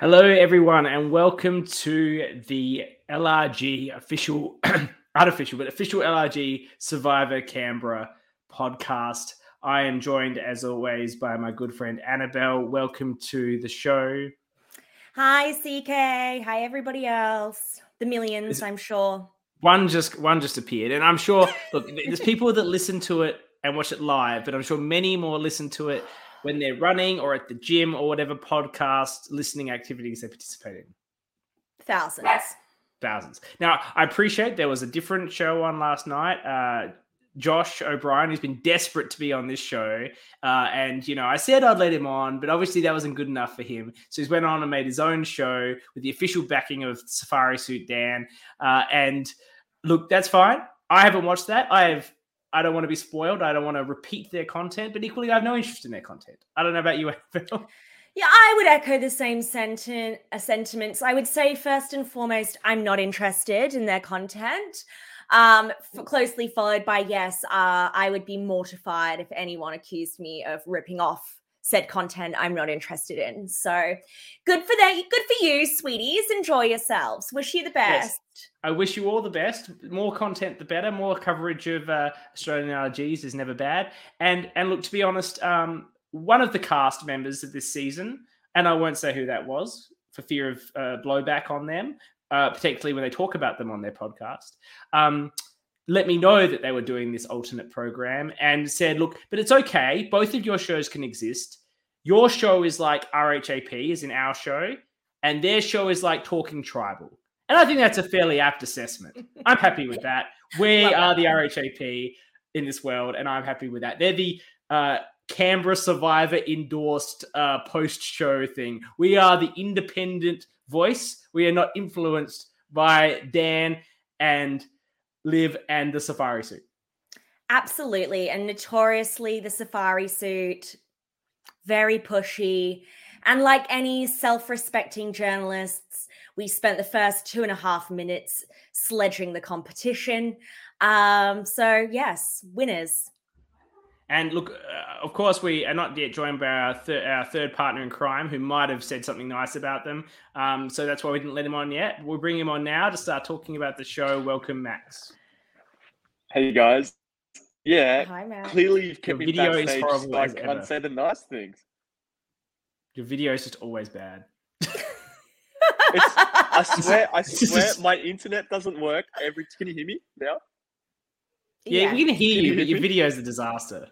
Hello, everyone, and welcome to the LRG official, artificial, but official LRG Survivor Canberra podcast. I am joined, as always, by my good friend Annabelle. Welcome to the show. Hi, CK. Hi, everybody else. The millions, I'm sure. One just one just appeared, and I'm sure. Look, there's people that listen to it and watch it live, but I'm sure many more listen to it when they're running or at the gym or whatever podcast listening activities they participate in. Thousands. thousands. Now, I appreciate there was a different show on last night. Uh, Josh O'Brien, who's been desperate to be on this show, uh, and you know, I said I'd let him on, but obviously that wasn't good enough for him. So he's went on and made his own show with the official backing of Safari Suit Dan. Uh, and look, that's fine. I haven't watched that. I have. I don't want to be spoiled. I don't want to repeat their content, but equally, I have no interest in their content. I don't know about you, Annabelle. Yeah, I would echo the same senti- uh, sentiments. I would say, first and foremost, I'm not interested in their content. Um, f- closely followed by, yes, uh, I would be mortified if anyone accused me of ripping off said content I'm not interested in. So good for that. Good for you, sweeties. Enjoy yourselves. Wish you the Yes. best. I wish you all the best. More content, the better. More coverage of uh, Australian LRGs is never bad. And and look, to be honest, um, one of the cast members of this season, and I won't say who that was for fear of uh, blowback on them, uh, particularly when they talk about them on their podcast. Um, let me know that they were doing this alternate program and said, look, but it's okay. Both of your shows can exist. Your show is like RHAP, is in our show, and their show is like Talking Tribal. And I think that's a fairly apt assessment. I'm happy with that. We Love are the RHAP in this world, and I'm happy with that. They're the uh, Canberra Survivor endorsed uh, post show thing. We are the independent voice. We are not influenced by Dan and Liv and the Safari suit. Absolutely. And notoriously, the safari suit, very pushy. And like any self respecting journalists, we spent the first two and a half minutes sledging the competition. Um, so, yes, winners. And look, uh, of course, we are not yet joined by our, thir- our third partner in crime who might have said something nice about them. Um, so that's why we didn't let him on yet. We'll bring him on now to start talking about the show. Welcome, Max. Hey guys. Yeah, Hi, Matt. clearly you've kept Your me video is backstage horrible so I as can't ever. say the nice things. Your video is just always bad. It's, I swear, I swear, my internet doesn't work. Every can you hear me now? Yeah, we can hear Can you, you but your me? video is a disaster.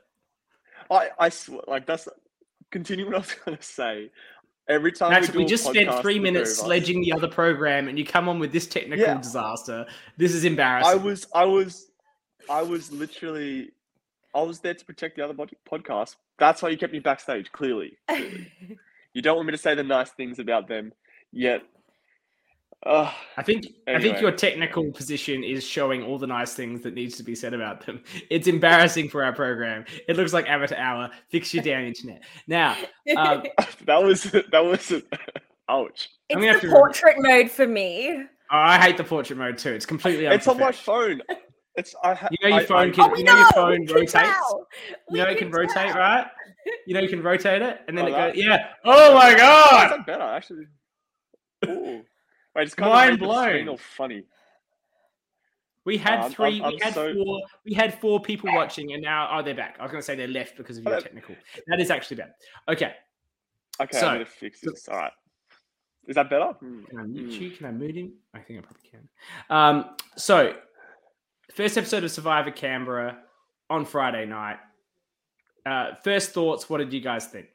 I, I swear, like that's continue what I was gonna say. Every time Max, we, do we a just spent podcast, three the minutes three of us, sledging the other program, and you come on with this technical Yeah. disaster. This is embarrassing. I was, I was, I was literally, I was there to protect the other podcast. That's why you kept me backstage. Clearly, clearly. you don't want me to say the nice things about them, yet. Uh, I think I think your technical position is showing all the nice things that needs to be said about them. It's embarrassing for our program. It looks like amateur hour. Fix your damn internet. Now, um, that was that was ouch. I'm gonna have it's the to- portrait mode for me. I hate the portrait mode too. It's completely It's on my phone. It's I. ha- You know your phone I- can- oh, you know your phone we rotates? tell. You know it can rotate, tell. right? You know you can rotate it, and then Oh, it that- goes. Yeah. Oh my is god! that better actually? Ooh. Wait, it's kind Mind of made the blown. all funny. We had I'm- 3 I'm- we I'm had so- four. We had four people watching, and now oh, they're back. I was going to say they're left because of your that- technical. That is actually bad. Okay. Okay, So- I'm gonna fix so- this. All right. Is that better? Hmm. Can I mute Mm. you? Can I mute him? I think I probably can. Um, so, first episode of Survivor Canberra on Friday night. Uh, first thoughts. What did you guys think?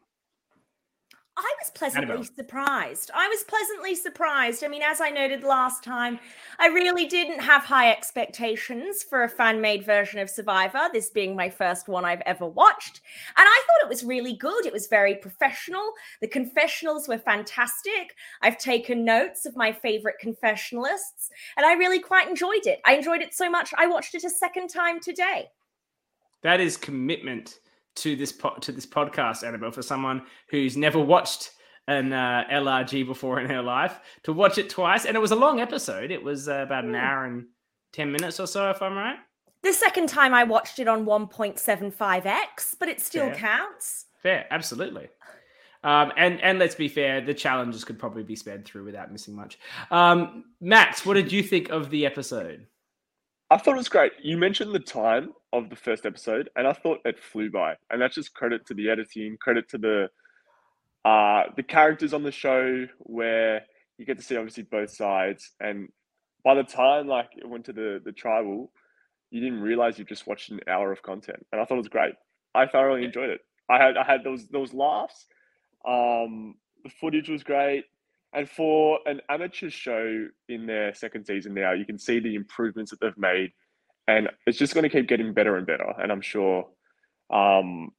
I was pleasantly Annabelle. surprised. I was pleasantly surprised. I mean, as I noted last time, I really didn't have high expectations for a fan made version of Survivor, this being my first one I've ever watched. And I thought it was really good. It was very professional. The confessionals were fantastic. I've taken notes of my favorite confessionalists, and I really quite enjoyed it. I enjoyed it so much, I watched it a second time today. That is commitment to this po- to this podcast, Annabelle, for someone who's never watched an uh, LRG before in her life to watch it twice, and it was a long episode. It was uh, about an Hmm. hour and ten minutes or so, if I'm right. The second time I watched it on 1.75x, but it still Fair. counts. Fair, absolutely. Um, and and let's be fair, the challenges could probably be sped through without missing much. Um, Max, what did you think of the episode? I thought it was great. You mentioned the time of the first episode, and I thought it flew by. And that's just credit to the editing, credit to the uh, the characters on the show, where you get to see obviously both sides. And by the time like it went to the the tribal, you didn't realize you just watched an hour of content, and I thought it was great. I thoroughly enjoyed it. I had I had those those laughs. Um, the footage was great. And for an amateur show in their second season now, you can see the improvements that they've made. And it's just going to keep getting better and better. And I'm sure um,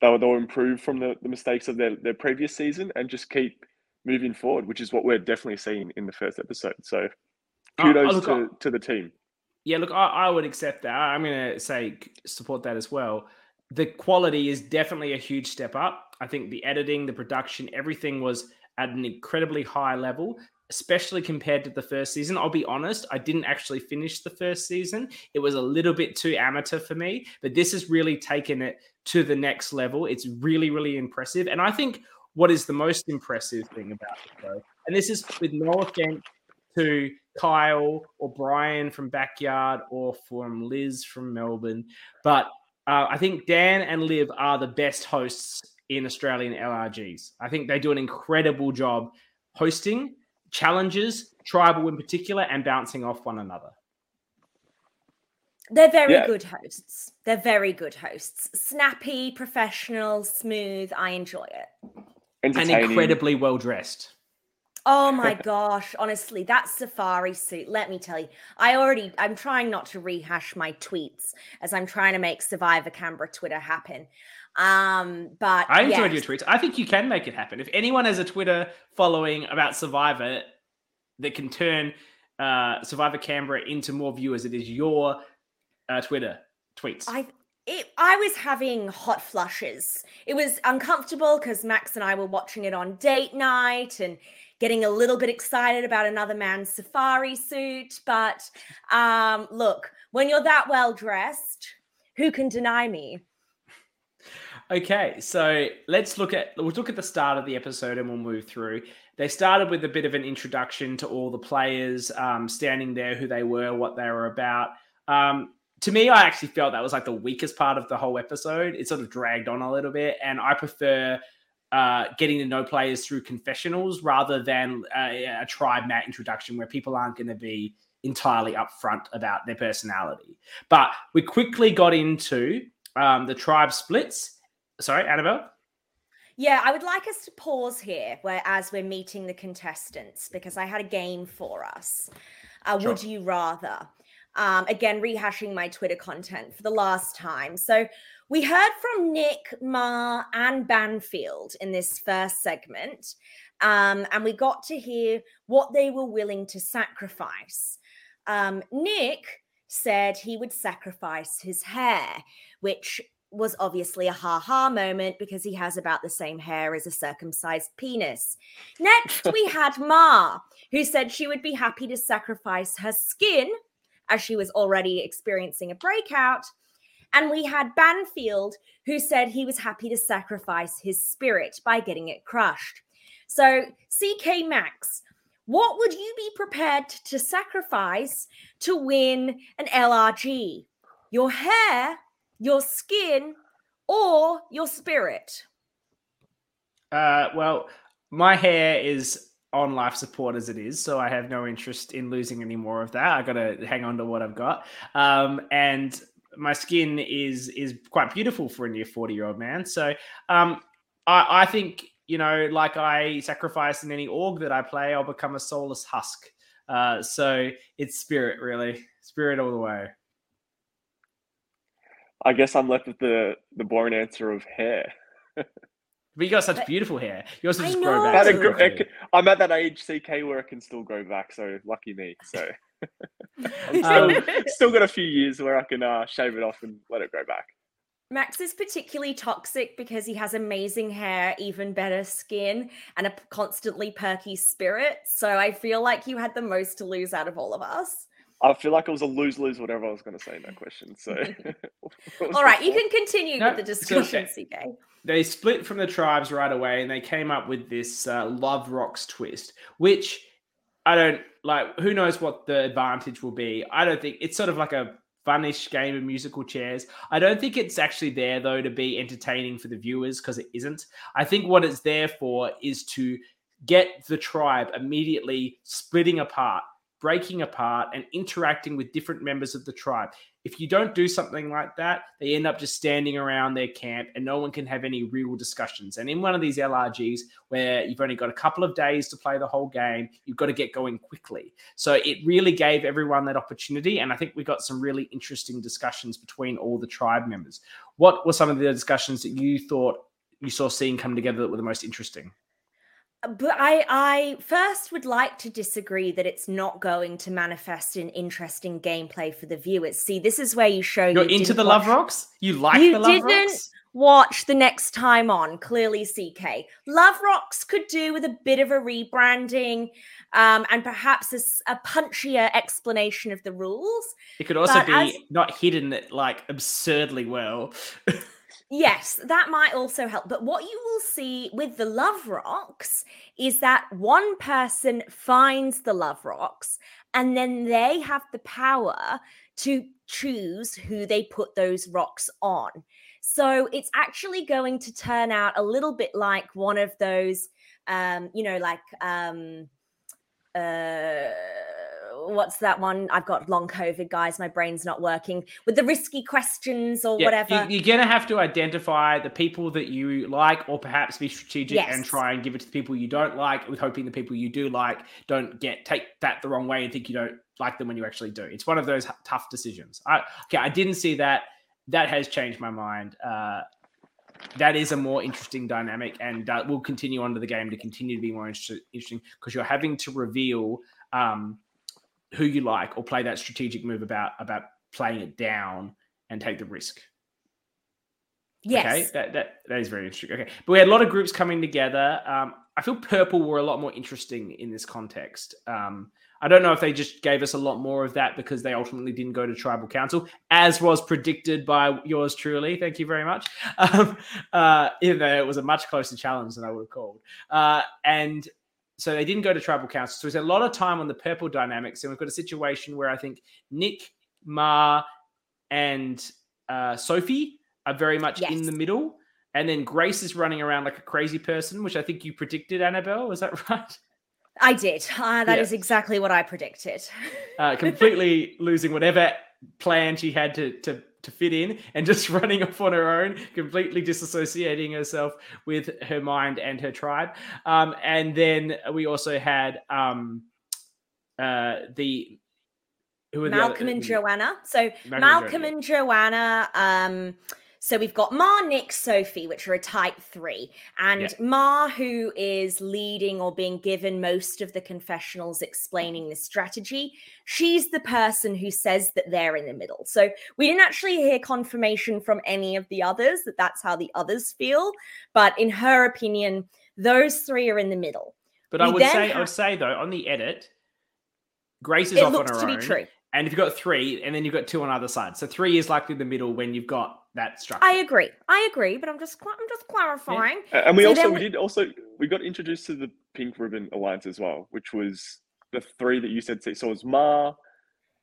they'll, they'll improve from the, the mistakes of their, their previous season and just keep moving forward, which is what we're definitely seeing in the first episode. So kudos to, to the team. Yeah, look, I, I would accept that. I'm going to say support that as well. The quality is definitely a huge step up. I think the editing, the production, everything was at an incredibly high level, especially compared to the first season. I'll be honest, I didn't actually finish the first season. It was a little bit too amateur for me, but this has really taken it to the next level. It's really, really impressive. And I think what is the most impressive thing about the show, and this is with no offense to Kyle or Brian from Backyard or from Liz from Melbourne, but uh, I think Dan and Liv are the best hosts in Australian LRGs. I think they do an incredible job hosting challenges, tribal in particular, and bouncing off one another. They're very yeah. good hosts. They're very good hosts. Snappy, professional, smooth. I enjoy it. And incredibly well dressed. Oh my gosh, honestly, that safari suit, let me tell you. I already I'm trying not to rehash my tweets as I'm trying to make Survivor Canberra Twitter happen. Um, but I enjoyed your tweets. I think you can make it happen. If anyone has a Twitter following about Survivor that can turn uh, Survivor Canberra into more viewers, it is your uh, Twitter tweets. I it, I was having hot flushes. It was uncomfortable because Max and I were watching it on date night and getting a little bit excited about another man's safari suit. But um, look, when you're that well dressed, who can deny me? Okay, so let's look at we'll look at the start of the episode and we'll move through. They started with a bit of an introduction to all the players um, standing there, who they were, what they were about. Um, to me, I actually felt that was like the weakest part of the whole episode. It sort of dragged on a little bit, and I prefer uh, getting to know players through confessionals rather than a, a tribe mat introduction where people aren't going to be entirely upfront about their personality. But we quickly got into um, the tribe splits Sorry, Annabelle? Yeah, I would like us to pause here where as we're meeting the contestants because I had a game for us. Uh, sure. Would you rather? Um, again, rehashing my Twitter content for the last time. So we heard from Nick, Ma, and Banfield in this first segment, um, and we got to hear what they were willing to sacrifice. Um, Nick said he would sacrifice his hair, which was obviously a ha ha moment because he has about the same hair as a circumcised penis. Next, we had Ma, who said she would be happy to sacrifice her skin as she was already experiencing a breakout. And we had Banfield, who said he was happy to sacrifice his spirit by getting it crushed. So, CK Max, what would you be prepared to sacrifice to win an LRG? Your hair your skin, or your spirit? Uh, well, my hair is on life support as it is, so I have no interest in losing any more of that. I got to hang on to what I've got, um, and my skin is is quite beautiful for a near forty year old man. So um, I, I think you know, like I sacrifice in any org that I play, I'll become a soulless husk. Uh, so it's spirit, really, spirit all the way. I guess I'm left with the the boring answer of hair. but you got such beautiful hair. You also just grow back. Gr- I'm at that age, CK, where it can still grow back. So lucky me. So still, um, still got a few years where I can uh, shave it off and let it grow back. Max is particularly toxic because he has amazing hair, even better skin, and a constantly perky spirit. So I feel like you had the most to lose out of all of us. I feel like it was a lose lose, whatever I was going to say in that question. So, all right, you can continue no, with the discussion, CK. they split from the tribes right away and they came up with this uh, love rocks twist which i don't like who knows what the advantage will be. I don't think it's sort of like a funnish game of musical chairs. I don't think it's actually there though to be entertaining for the viewers because it isn't. I think what it's there for is to get the tribe immediately splitting apart breaking apart and interacting with different members of the tribe. If you don't do something like that, they end up just standing around their camp and no one can have any real discussions. And in one of these LRGs where you've only got a couple of days to play the whole game, you've got to get going quickly. So it really gave everyone that opportunity. And I think we got some really interesting discussions between all the tribe members. What were some of the discussions that you thought you saw seeing come together that were the most interesting? But I, I first would like to disagree that it's not going to manifest in interesting gameplay for the viewers. See, this is where you show you're you into the watch, Love Rocks. You like you the Love didn't Rocks. Watch the next time on. Clearly, CK Love Rocks could do with a bit of a rebranding, um, and perhaps a, a, punchier explanation of the rules. It could also but be as... not hidden like absurdly well. Yes, that might also help. But what you will see with the love rocks is that one person finds the love rocks and then they have the power to choose who they put those rocks on. So it's actually going to turn out a little bit like one of those, um, you know, like um, uh, what's that one? I've got long COVID, guys. My brain's not working with the risky questions or yeah, whatever. You, are going to have to identify the people that you like, or perhaps be strategic yes. and try and give it to the people you don't like, with hoping the people you do like don't get take that the wrong way and think you don't like them when you actually do. It's one of those tough decisions. I okay, I didn't see that. That has changed my mind. Uh, that is a more interesting dynamic and uh, will continue onto the game to continue to be more inter- interesting because you're having to reveal um, who you like or play that strategic move about about playing it down and take the risk. Yes. Okay, that, that, that is very interesting. Okay, but we had a lot of groups coming together. Um, I feel purple were a lot more interesting in this context. Um, I don't know if they just gave us a lot more of that because they ultimately didn't go to tribal council, as was predicted by yours truly. Thank you very much. Um, uh, even though it was a much closer challenge than I would have called. Uh, and so they didn't go to tribal council. So there's a lot of time on the purple dynamics. And we've got a situation where I think Nick, Ma, and uh, Sophie are very much yes. in the middle. And then Grace is running around like a crazy person, which I think you predicted, Annabelle. Was that right? I did. Uh, that yeah. is exactly what I predicted. uh, completely losing whatever plan she had to to to fit in and just running off on her own, completely disassociating herself with her mind and her tribe. Um, and then we also had um, uh, the who Malcolm and Joanna. So Malcolm, Malcolm and Joanna. Um, so we've got Ma, Nick, Sophie, which are a type three, and yeah. Ma, who is leading or being given most of the confessionals explaining the strategy. She's the person who says that they're in the middle. So we didn't actually hear confirmation from any of the others that that's how the others feel, but in her opinion, those three are in the middle. But we I would say, I would say though, on the edit, Grace is off on her own. And if you've got three, and then you've got two on either side, so three is likely the middle when you've got that structure. I agree. I agree, but I'm just I'm just clarifying. Yeah. And we so also we, we did also we got introduced to the Pink Ribbon Alliance as well, which was the three that you said. So it was Ma,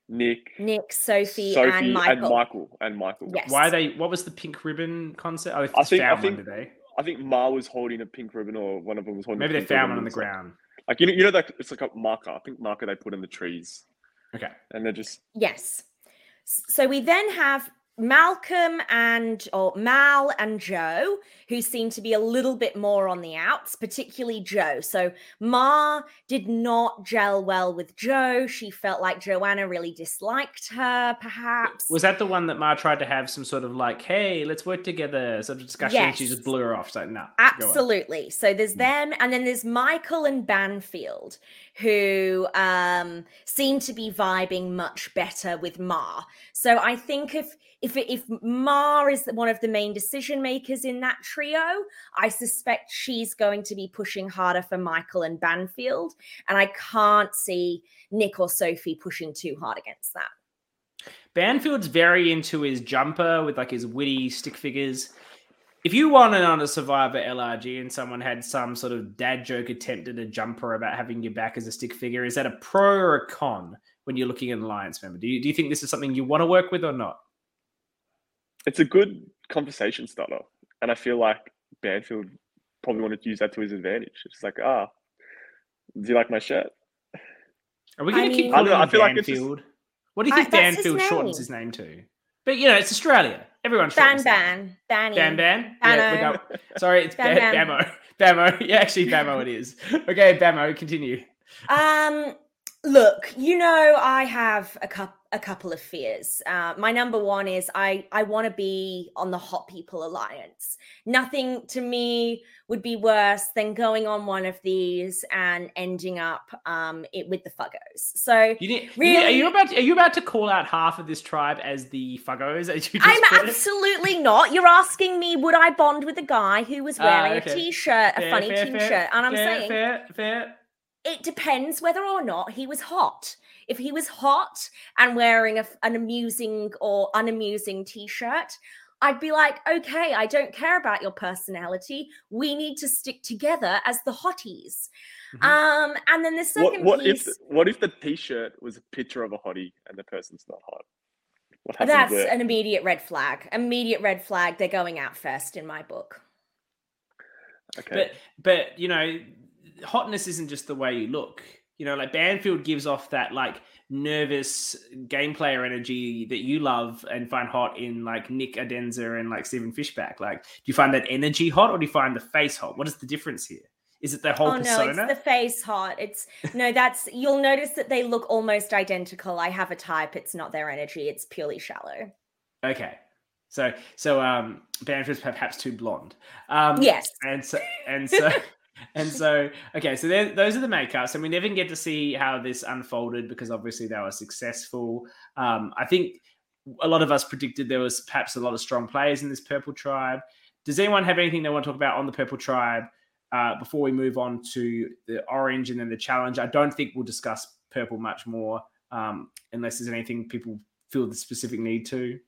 Nick, Nick, Sophie, Sophie and Michael. And Michael and Michael. Yes. Why they? What was the pink ribbon concept? Oh, I think I think, one, they? I think Ma was holding a pink ribbon, or one of them was holding. Maybe they found one on the ground. Like you know, you know that it's like a marker. I think marker they put in the trees. Okay. And they're just yes. So we then have Malcolm and or Mal and Joe, who seem to be a little bit more on the outs, particularly Joe. So Ma did not gel well with Joe. She felt like Joanna really disliked her, perhaps. Was that the one that Ma tried to have some sort of like, hey, let's work together sort of discussion? Yes. she just blew her off. So no. Absolutely. So there's hmm. them, and then there's Michael and Banfield, who um seem to be vibing much better with Ma. So I think if if if Ma is one of the main decision makers in that trio, I suspect she's going to be pushing harder for Michael and Banfield, and I can't see Nick or Sophie pushing too hard against that. Banfield's very into his jumper with like his witty stick figures. If you wanted on a Survivor LRG and someone had some sort of dad joke attempt at a jumper about having your back as a stick figure, is that a pro or a con when you're looking at an alliance member? Do you, do you think this is something you want to work with or not? It's a good conversation starter, and I feel like Banfield probably wanted to use that to his advantage. It's like, ah, do you like my shirt? Are we going to keep calling I don't know, I feel like it's just- What do you I- think that's his Banfield shortens his name to? But you know, it's Australia. Everyone Ban ban. Banny. Ban Ban. Yeah, we Bano. don't- Sorry, it's Ban Ban, Ban. Bamo. Bamo. Yeah, actually, Bamo it is. Okay, Bamo, continue. Um, look, you know, I have a couple a couple of fears. Uh, my number one is I I want to be on the Hot People Alliance. Nothing to me would be worse than going on one of these and ending up um it with the Fuggos. So You did, Really? Are you about? To, are you about to call out half of this tribe as the Fuggos? As you I'm absolutely not. You're asking me, would I bond with a guy who was Ah, wearing okay. a t-shirt, a Fair, funny fair, t-shirt? fair, and I'm fair, saying fair, fair. It depends whether or not he was hot. If he was hot and wearing a, an amusing or unamusing t-shirt, I'd be like, okay, I don't care about your personality. We need to stick together as the hotties. Mhm. Um, and then the second what if piece, the, what if the T-shirt was a picture of a hottie and the person's not hot? What happens that's there? an immediate red flag. Immediate red flag. They're going out first in my book. okay. But but you know, hotness isn't just the way you look. You know, like Banfield gives off that like nervous game player energy that you love and find hot in like Nick Iadanza and like Stephen Fishbach. Like, do you find that energy hot or do you find the face hot? What is the difference here? Is it the whole oh no, it's the face hot. It's no, that's you'll notice that they look almost identical. I have a type. It's not their energy. It's purely shallow. Okay. So so um Banfield's perhaps too blonde. Um Yes. and so and so and so okay so there- those are the makeups and we never get to see how this unfolded because obviously they were successful um i think a lot of us predicted there was perhaps a lot of strong players in this purple tribe does anyone have anything they want to talk about on the purple tribe uh, before we move on to the orange and then the challenge i don't think we'll discuss purple much more um, unless there's anything people feel the specific need to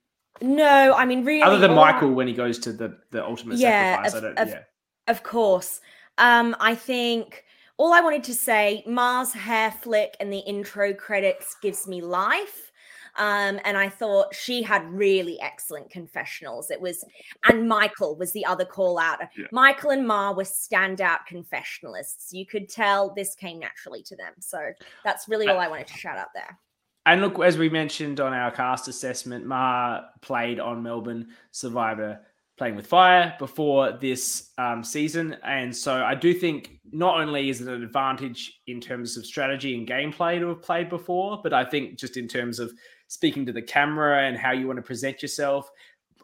No, I mean really. other than michael when he goes to the the ultimate Yeah, sacrifice of- i don't of- yeah Of course. Um, I think all I wanted to say, Ma's hair flick and the intro credits gives me life. Um, and I thought she had really excellent confessionals. It was, and Michael was the other call out. Yeah. Michael and Ma were standout confessionalists. You could tell this came naturally to them. So that's really all I wanted to shout out there. And look, as we mentioned on our cast assessment, Ma played on Melbourne Survivor playing with fire before this um, season. And so I do think not only is it an advantage in terms of strategy and gameplay to have played before, but I think just in terms of speaking to the camera and how you want to present yourself,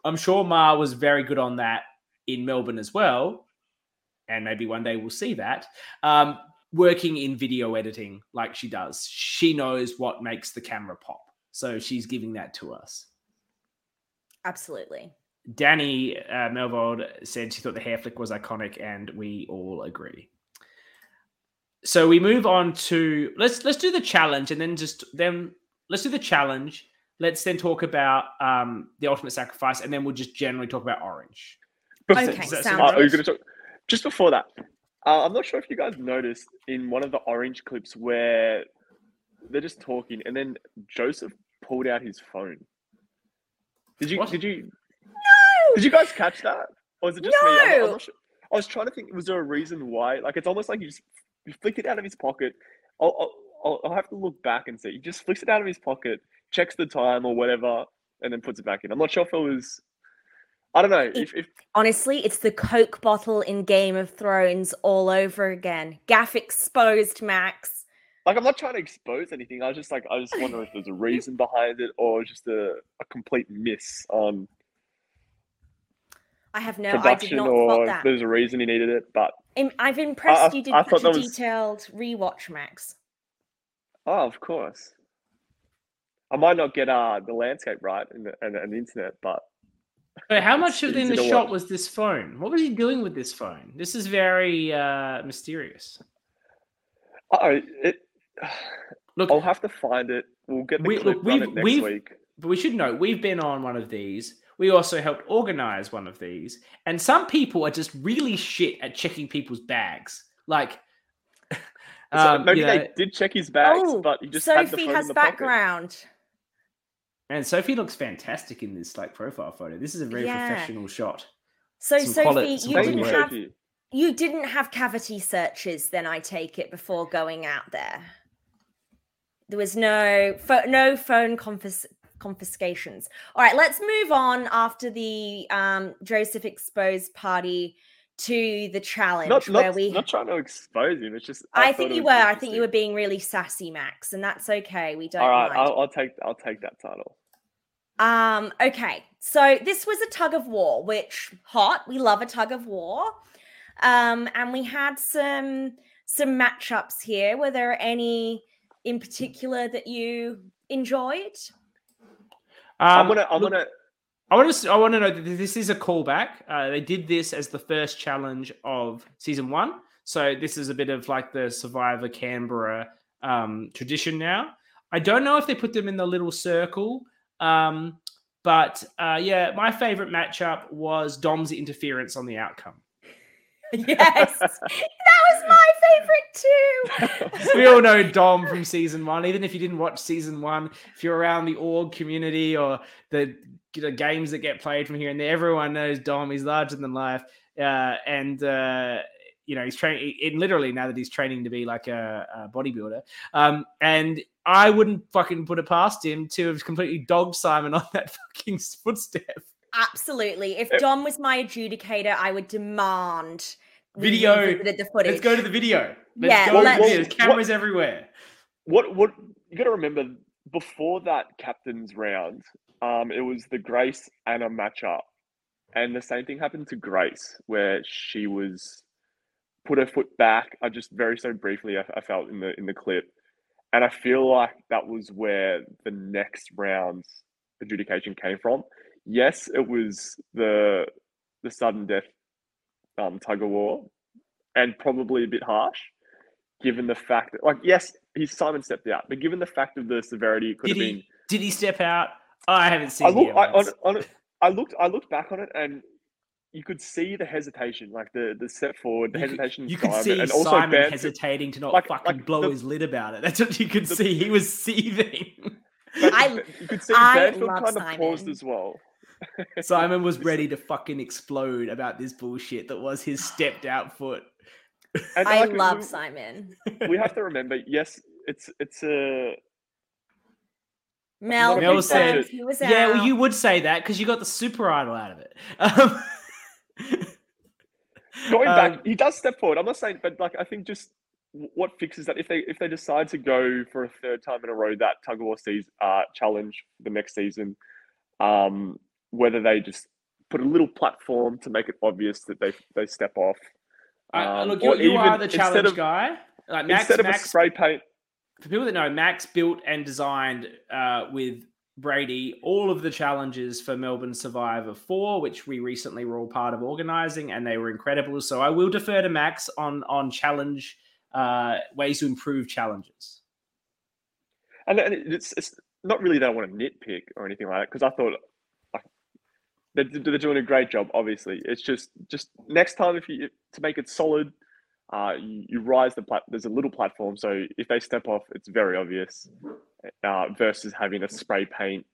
I'm sure Ma was very good on that in Melbourne as well. And maybe one day we'll see that. Um, working in video editing like she does. She knows what makes the camera pop. So she's giving that to us. Absolutely. Danny uh, Melvold said she thought the hair flick was iconic, and we all agree. So we move on to let's let's do the challenge, and then just then let's do the challenge. Let's then talk about um, the ultimate sacrifice, and then we'll just generally talk about Orange. Bef- Okay, Does sounds sound Uh, right? are you gonna talk? Just before that, uh, I'm not sure if you guys noticed in one of the orange clips where they're just talking, and then Joseph pulled out his phone. Did you? What? Did you? No. Did you guys catch that? Or was it just me? I'm, I'm not sure. I was trying to think. Was there a reason why? Like, it's almost like he just he flicked it out of his pocket. I'll, I'll, I'll, I'll have to look back and see. He just flicks it out of his pocket, checks the time or whatever, and then puts it back in. I'm not sure if it was. I don't know. If, if Honestly, it's the Coke bottle in Game of Thrones all over again. Gaff exposed, Max. like I'm not trying to expose anything. I was just like I just wonder if there's a reason behind it or just a, a complete miss on I have no, I did production not or spot that. there's a reason he needed it. But I've impressed I- you did I such a was- detailed rewatch, Max. oh, of course. I might not get uh the landscape right and the, and, and the internet, but So how much of in the shot watch. was this phone? What was he doing with this phone? This is very uh, mysterious. oh, it. Look, I'll have to find it. We'll get the We- clip look, we've- it next we've- week. but we should know we've been on one of these we also helped organize one of these. And some people are just really shit at checking people's bags. Like, So um, maybe you know, they did check his bags, oh, but he just had the Sophie phone has in the pocket. background. and Sophie looks fantastic in this like profile photo. This is a very Yeah. professional shot. So Some Sophie, quali- you didn't work. have you didn't have cavity searches. Then I take it before going out there. There was no pho- no phone confis- confiscations. All right, let's move on after the um, Joseph exposed party to the challenge Not, where not, we. not trying to expose him. It's just I, thought think you were. I think you were being really sassy, Max, and that's okay. We don't All right. I'll, I'll take I'll take that title. Um, okay, so this was a tug of war, which hot. We love a tug of war. Um, and we had some some matchups here. Were there any in particular that you enjoyed? I'm Um, gonna I'm look, gonna I want to. I want to know that this is a callback. Uh, they did this as the first challenge of season one, so this is a bit of like the Survivor Canberra um, tradition now. I don't know if they put them in the little circle, um, but uh, yeah, my favorite matchup was Dom's interference on the outcome. yes, that was my favorite too. we all know Dom from season one. Even if you didn't watch season one, if you're around the org community or the you know, games that get played from here and there, everyone knows Dom. He's larger than life, uh, and uh, you know he's training. In literally now that he's training to be like a, a bodybuilder, um, and I wouldn't fucking put it past him to have completely dogged Simon on that fucking footstep. Absolutely. If. Dom was my adjudicator, I would demand we Video. revisited the footage. Let's go to the video. Let's Yeah, go to the let's- video. There's cameras everywhere. what what you got to remember before that captain's round, um, it was the Grace Anna matchup, and the same thing happened to Grace where she was put her foot back. I just very so briefly I, I felt in the in the clip, and I feel like that was where the next round's adjudication came from. Yes, it was the the sudden death um, tug of war, and probably a bit harsh given the fact that, like, yes, he Simon stepped out, but given the fact of the severity, it could Did have he? been. Did he step out? I haven't seen. I look, the I, on, on, it- I looked, I looked back on it, and you could see the hesitation, like the the step forward, the You hesitation. in You could see and also Simon Banter- hesitating to not like- fucking like blow the- his lid about it. That's what you could the- see. He was seething. but I- you could see I Banfield love kind of paused as well. Simon was ready to fucking explode about this bullshit that was his stepped out foot. And, I like, love we- Simon. We have to remember, yes, it's it's a Mel, a Mel Mel said- said he was Yeah, well, you would say that because you got the super idol out of it. Um, going Um, back. He does step forward. I'm not saying, but like I think just what fixes that if they if they decide to go for a third time in a row that tug of war season uh, challenge the next season, um, whether they just put a little platform to make it obvious that they they step off. I- um, look, you, you are the challenge of- guy. Like Max, Instead of a spray paint, for people that know, Max built and designed uh, with Brady all of the challenges for Melbourne Survivor 4, which we recently were all part of organizing, and they were incredible. So I will defer to Max on on challenge uh, ways to improve challenges. and, and it's it's not really that I want to nitpick or anything like that because I thought they're, they're doing a great job. Obviously, it's just just next time if you to make it solid, uh, you, you rise the plat. There's a little platform, so if they step off, it's very obvious. Uh, versus having a spray paint,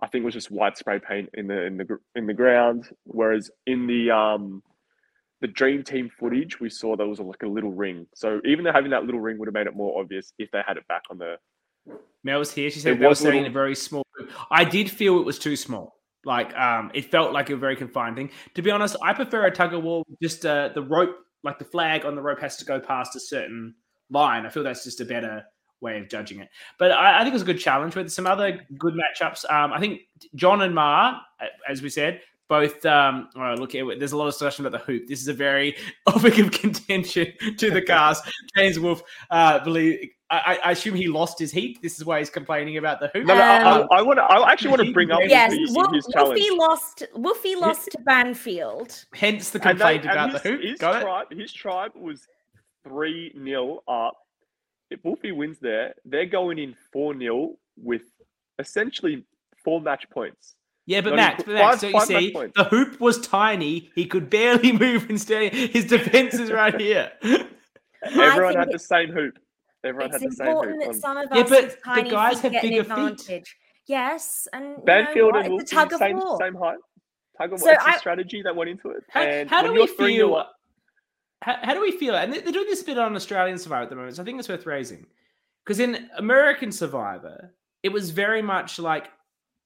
I think it was just white spray paint in the in the in the ground. Whereas in the um the dream team footage, we saw there was like a little ring. So even though having that little ring would have made it more obvious if they had it back on the Mel's here. She said It Mel was little- a very small. I did feel it was too small. Like um, it felt like a very confined thing. To be honest, I prefer a tug of war. Just uh, the rope, like the flag on the rope, has to go past a certain line. I feel that's just a better way of judging it. But I, I think it was a good challenge with some other good matchups. Um, I think John and Ma, as we said, both. Um, oh, look, there's a lot of discussion about the hoop. This is a very topic of contention to the cast. James Wolf, uh, believe. I, I assume he lost his heat. This is why he's complaining about the hoop. No, no, Um, I, I want to. I actually want to bring up Yes, his, Wolf, his. Wolfie lost. Wolfie lost to Banfield. Hence the And they- complaint and about his, the hoop. His Got it? tribe, his tribe was three 0 up. If Wolfie wins there, they're going in four 0 with essentially four match points. Yeah, but Max, but Max, five- so you see, points. the hoop was tiny. He could barely move and stay. His defense is right here. Everyone had the same hoop. Everyone It's had the same important hoop. that some of Yeah, us but with the guys feet have get an bigger feet. advantage. Yes, and you know Banfield and it's a Wilson, tug of same, war. same height. Tug of So war. It's I- the strategy that went into it. How, and how do we you're three nil feel? up- How, how do we feel? And they're doing this bit on Australian Survivor at the moment, so I think it's worth raising. Because in American Survivor, it was very much like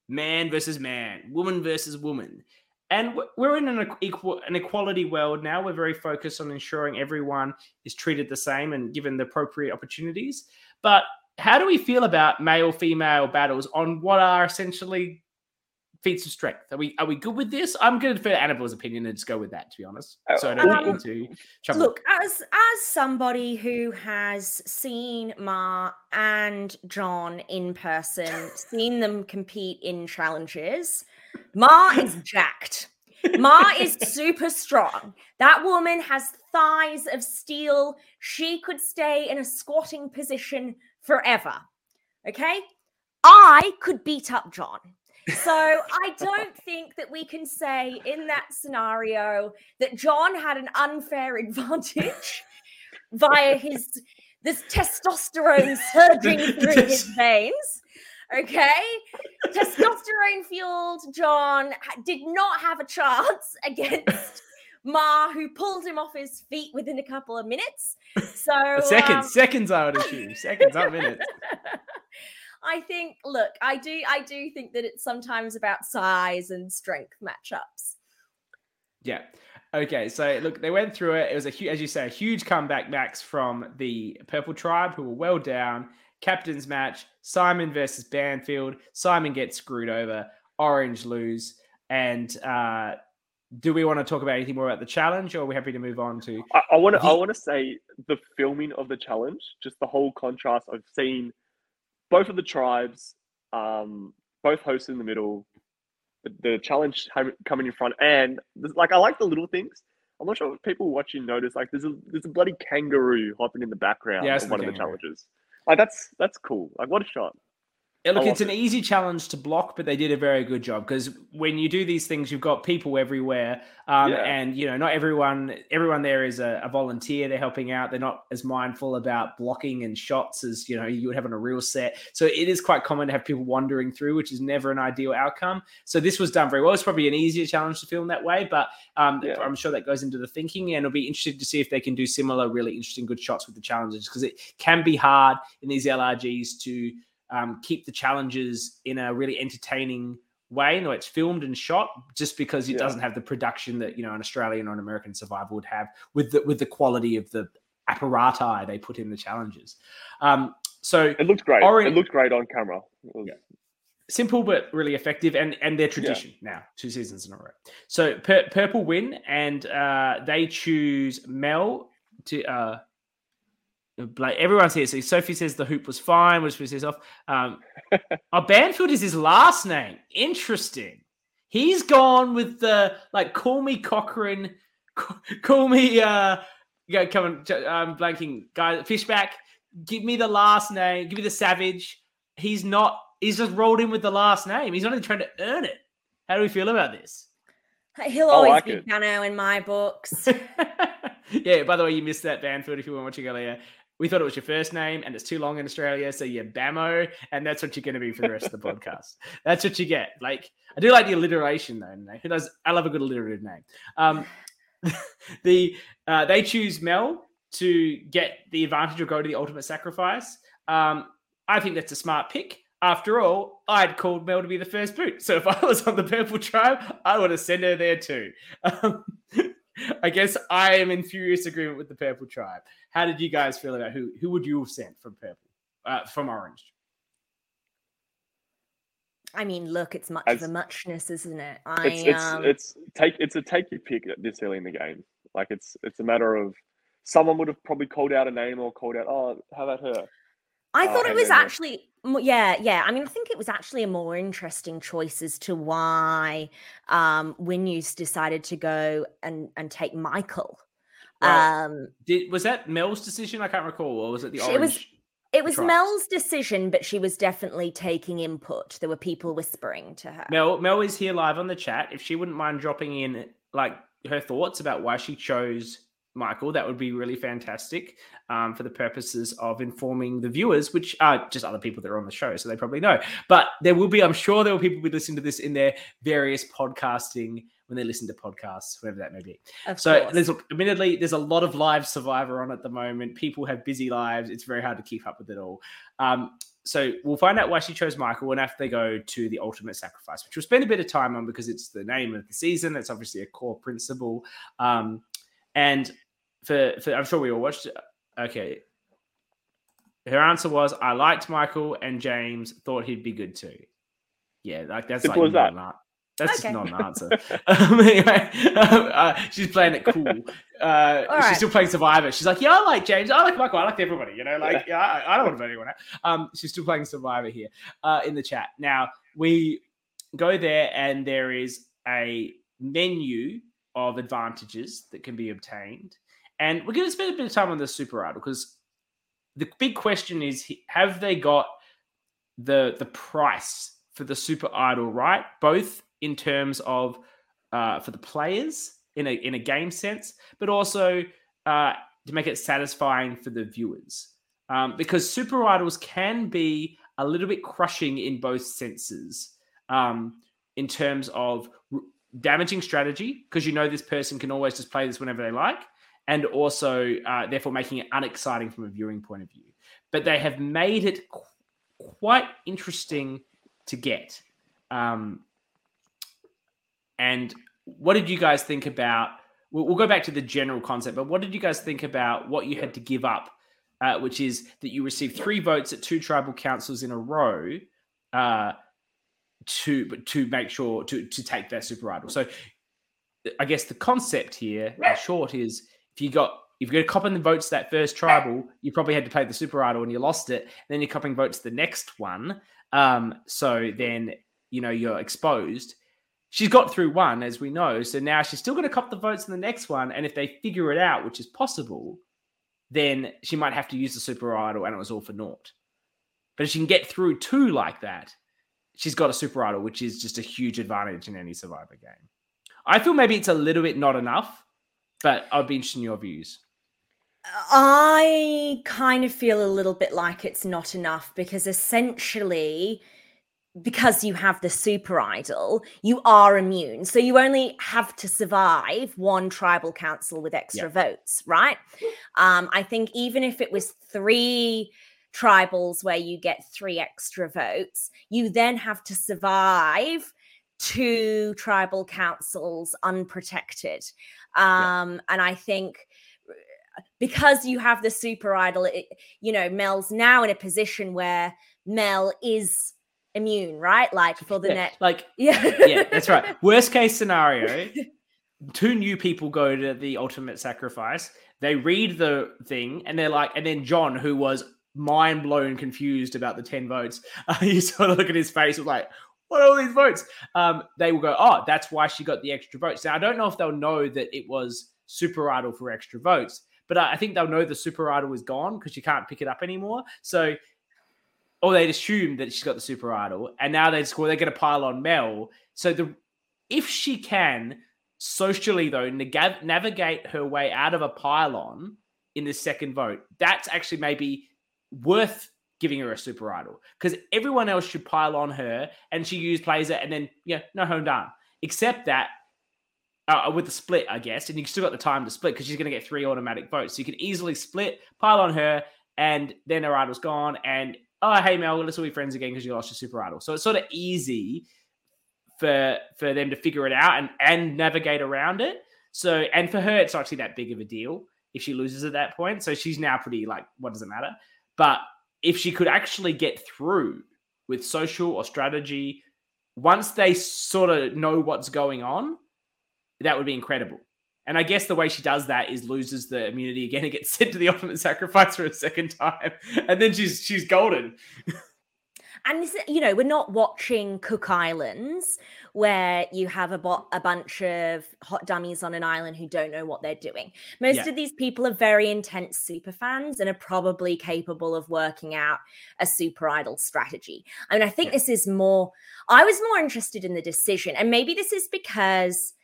man versus man, woman versus woman. And we're in an equal an equality world now. We're very focused on ensuring everyone is treated the same and given the appropriate opportunities. But how do we feel about male female battles on what are essentially feats of strength? Are we are we good with this? I'm going to defer to Annabelle's opinion and just go with that, to be honest. So I don't Um, get into trouble. Look, as as somebody who has seen Ma and John in person, seen them compete in challenges, Ma is jacked. Ma is super strong. That woman has thighs of steel. She could stay in a squatting position forever. Okay? I could beat up John. So I don't think that we can say in that scenario that John had an unfair advantage via his this testosterone surging through his veins. Okay, testosterone fueled John did not have a chance against Ma, who pulled him off his feet within a couple of minutes. So seconds, um, seconds, I would assume. Seconds, not minutes. I think, look, I do, I do think that it's sometimes about size and strength matchups. Yeah. Okay. So look, they went through it. It was a huge, as you say, a huge comeback, Max, from the Purple Tribe, who were well down. Captain's match: Simon versus Banfield. Simon gets screwed over. Orange lose. And uh, do we want to talk about anything more about the challenge, or are we happy to move on to? I, I want to. I want to say the filming of the challenge, just the whole contrast. I've seen both of the tribes, um, both hosts in the middle, the, the challenge coming in front, and like I like the little things. I'm not sure if people watching notice. Like there's a there's a bloody kangaroo hopping in the background Yeah, of one of the challenges. Like that's that's cool. Like what a shot. Yeah, look, it's an easy challenge to block, but they did a very good job because when you do these things, you've got people everywhere, um, Yeah. and you know not everyone everyone there is a, a volunteer. They're helping out. They're not as mindful about blocking and shots as you know you would have on a real set. So it is quite common to have people wandering through, which is never an ideal outcome. So this was done very well. It's probably an easier challenge to film that way, but um, Yeah. I'm sure that goes into the thinking, and it'll be interesting to see if they can do similar, really interesting, good shots with the challenges because it can be hard in these LRGs to um, keep the challenges in a really entertaining way. No, it's filmed and shot just because it Yeah. doesn't have the production that you know an Australian or an American Survivor would have with the with the quality of the apparati they put in the challenges. Um, so It looked great. It looked great on camera. Was- Yeah. simple but really effective, and and their tradition now two seasons in a row. So Pur- Purple win, and uh, they choose Mel to. Uh, like everyone's here. So Sophie says the hoop was fine, which was his off. Um, oh, Banfield is his last name. Interesting. He's gone with the like call me Cochran, call me uh yeah, come on, I'm blanking guy Fishbach. Give me the last name, give me the savage. He's not he's just rolled in with the last name. He's not even trying to earn it. How do we feel about this? He'll always like be it. Dano in my books. yeah, by the way, you missed that Banfield if you weren't watching earlier. We thought it was your first name and it's too long in Australia, so you're Bamo, and that's what you're going to be for the rest of the podcast. That's what you get. Like, I do like the alliteration though. Who does? I love a good alliterative name. Um, the uh, they choose Mel to get the advantage of go to the ultimate sacrifice. Um, I think that's a smart pick. After all, I'd called Mel to be the first boot. So if I was on the purple tribe, I would have sent her there too. Um, I guess I am in furious agreement with the purple tribe. How did you guys feel about who who would you have sent from purple, uh, from orange? I mean, look, it's much As- of a muchness, isn't it? I It's it's um, it's take it's a take your pick this early in the game. Like it's it's a matter of someone would have probably called out a name or called out, oh, how about her? I uh, thought it was actually, mo- yeah, yeah. I mean, I think it was actually a more interesting choice as to why um, Winuse decided to go and and take Michael. Right. Um, Did was that Mel's decision? I can't recall, or was it the It was- it was. Mel's decision, but she was definitely taking input. There were people whispering to her. Mel Mel is here live on the chat. If she wouldn't mind dropping in like her thoughts about why she chose Michael, that would be really fantastic um, for the purposes of informing the viewers, which are just other people that are on the show, so they probably know. But there will be, I'm sure, there will people be listening to this in their various podcasting when they listen to podcasts, whatever that may be. Of So course. there's admittedly there's a lot of live Survivor on at the moment. People have busy lives. It's very hard to keep up with it all. Um, so we'll find out why she chose Michael and after they go to the ultimate sacrifice, which we'll spend a bit of time on because it's the name of the season. That's obviously a core principle. Um, and for, for I'm sure we all watched it. Okay. Her answer was I liked Michael and James thought he'd be good too. Yeah, like that's Simple like that. not an- That's Okay. just not an answer. um, anyway, uh, she's playing it cool. Uh, she's right. still playing Survivor. She's like, yeah, I like James. I like Michael. I like everybody. You know, like, yeah, I, I don't want to vote anyone out. Um, she's still playing Survivor here uh, in the chat. Now we go there, and there is a menu of advantages that can be obtained, and we're going to spend a bit of time on the Super Idol because the big question is: Have they got the the price for the Super Idol right? Both in terms of uh, for the players in a in a game sense, but also uh, to make it satisfying for the viewers. Um, because Super Idols can be a little bit crushing in both senses. Um, in terms of damaging strategy, because you know this person can always just play this whenever they like, and also uh, therefore making it unexciting from a viewing point of view. But they have made it qu- quite interesting to get. Um, and what did you guys think about? We'll, we'll go back to the general concept, but what did you guys think about what you had to give up, uh, which is that you received three votes at two tribal councils in a row uh, to to make sure to to take that super idol. So, I guess the concept here, in short, is if you got if you're copping the votes that first tribal, you probably had to play the super idol and you lost it. Then you're copping votes the next one. Um, so then you know you're exposed. She's got through one, as we know. So now she's still going to cop the votes in the next one. And if they figure it out, which is possible, then she might have to use the super idol and it was all for naught. But if she can get through two like that, she's got a super idol, which is just a huge advantage in any survivor game. I feel maybe it's a little bit not enough, but I'd be interested in your views. I kind of feel a little bit like it's not enough because essentially, because you have the super idol, you are immune. So you only have to survive one tribal council with extra votes, right? Um, I think even if it was three tribals where you get three extra votes, you then have to survive two tribal councils unprotected. Yeah. Um, and I think because you have the super idol, it, you know, Mel's now in a position where Mel is immune, right? Like for the Yeah, net. like Yeah. yeah, that's right. Worst case scenario, two new people go to the ultimate sacrifice. They read the thing and they're like, and then John, who was mind blown, confused about the 10 votes, uh, you sort of look at his face, was like, what are all these votes? Um, they will go, oh, that's why she got the extra votes. Now, I don't know if they'll know that it was super idol for extra votes, but I I think they'll know the super idol is gone because you can't pick it up anymore. So, or they'd assume that she's got the super idol, and now they just well, they're going to pile on Mel. So the if she can socially though nega- navigate her way out of a pylon in the second vote, that's actually maybe worth giving her a super idol because everyone else should pile on her, and she used plays it, and then yeah, no home done. Except that uh, with the split, I guess, and you still got the time to split because she's going to get three automatic votes. So you could easily split, pile on her, and then her idol's gone. And oh, hey Mel, let's all be friends again because you lost your super idol. So it's sort of easy for for them to figure it out and and navigate around it. So and for her, it's actually that big of a deal if she loses at that point. So she's now pretty like, what does it matter? But if she could actually get through with social or strategy, once they sort of know what's going on, that would be incredible. And I guess the way she does that is loses the immunity again and gets sent to the ultimate sacrifice for a second time, and then she's she's golden. and this, you know, we're not watching Cook Islands where you have a, bo- a bunch of hot dummies on an island who don't know what they're doing. Most Yeah. of these people are very intense super fans and are probably capable of working out a super idol strategy. I mean, I think Yeah. this is more, I was more interested in the decision, and maybe this is because.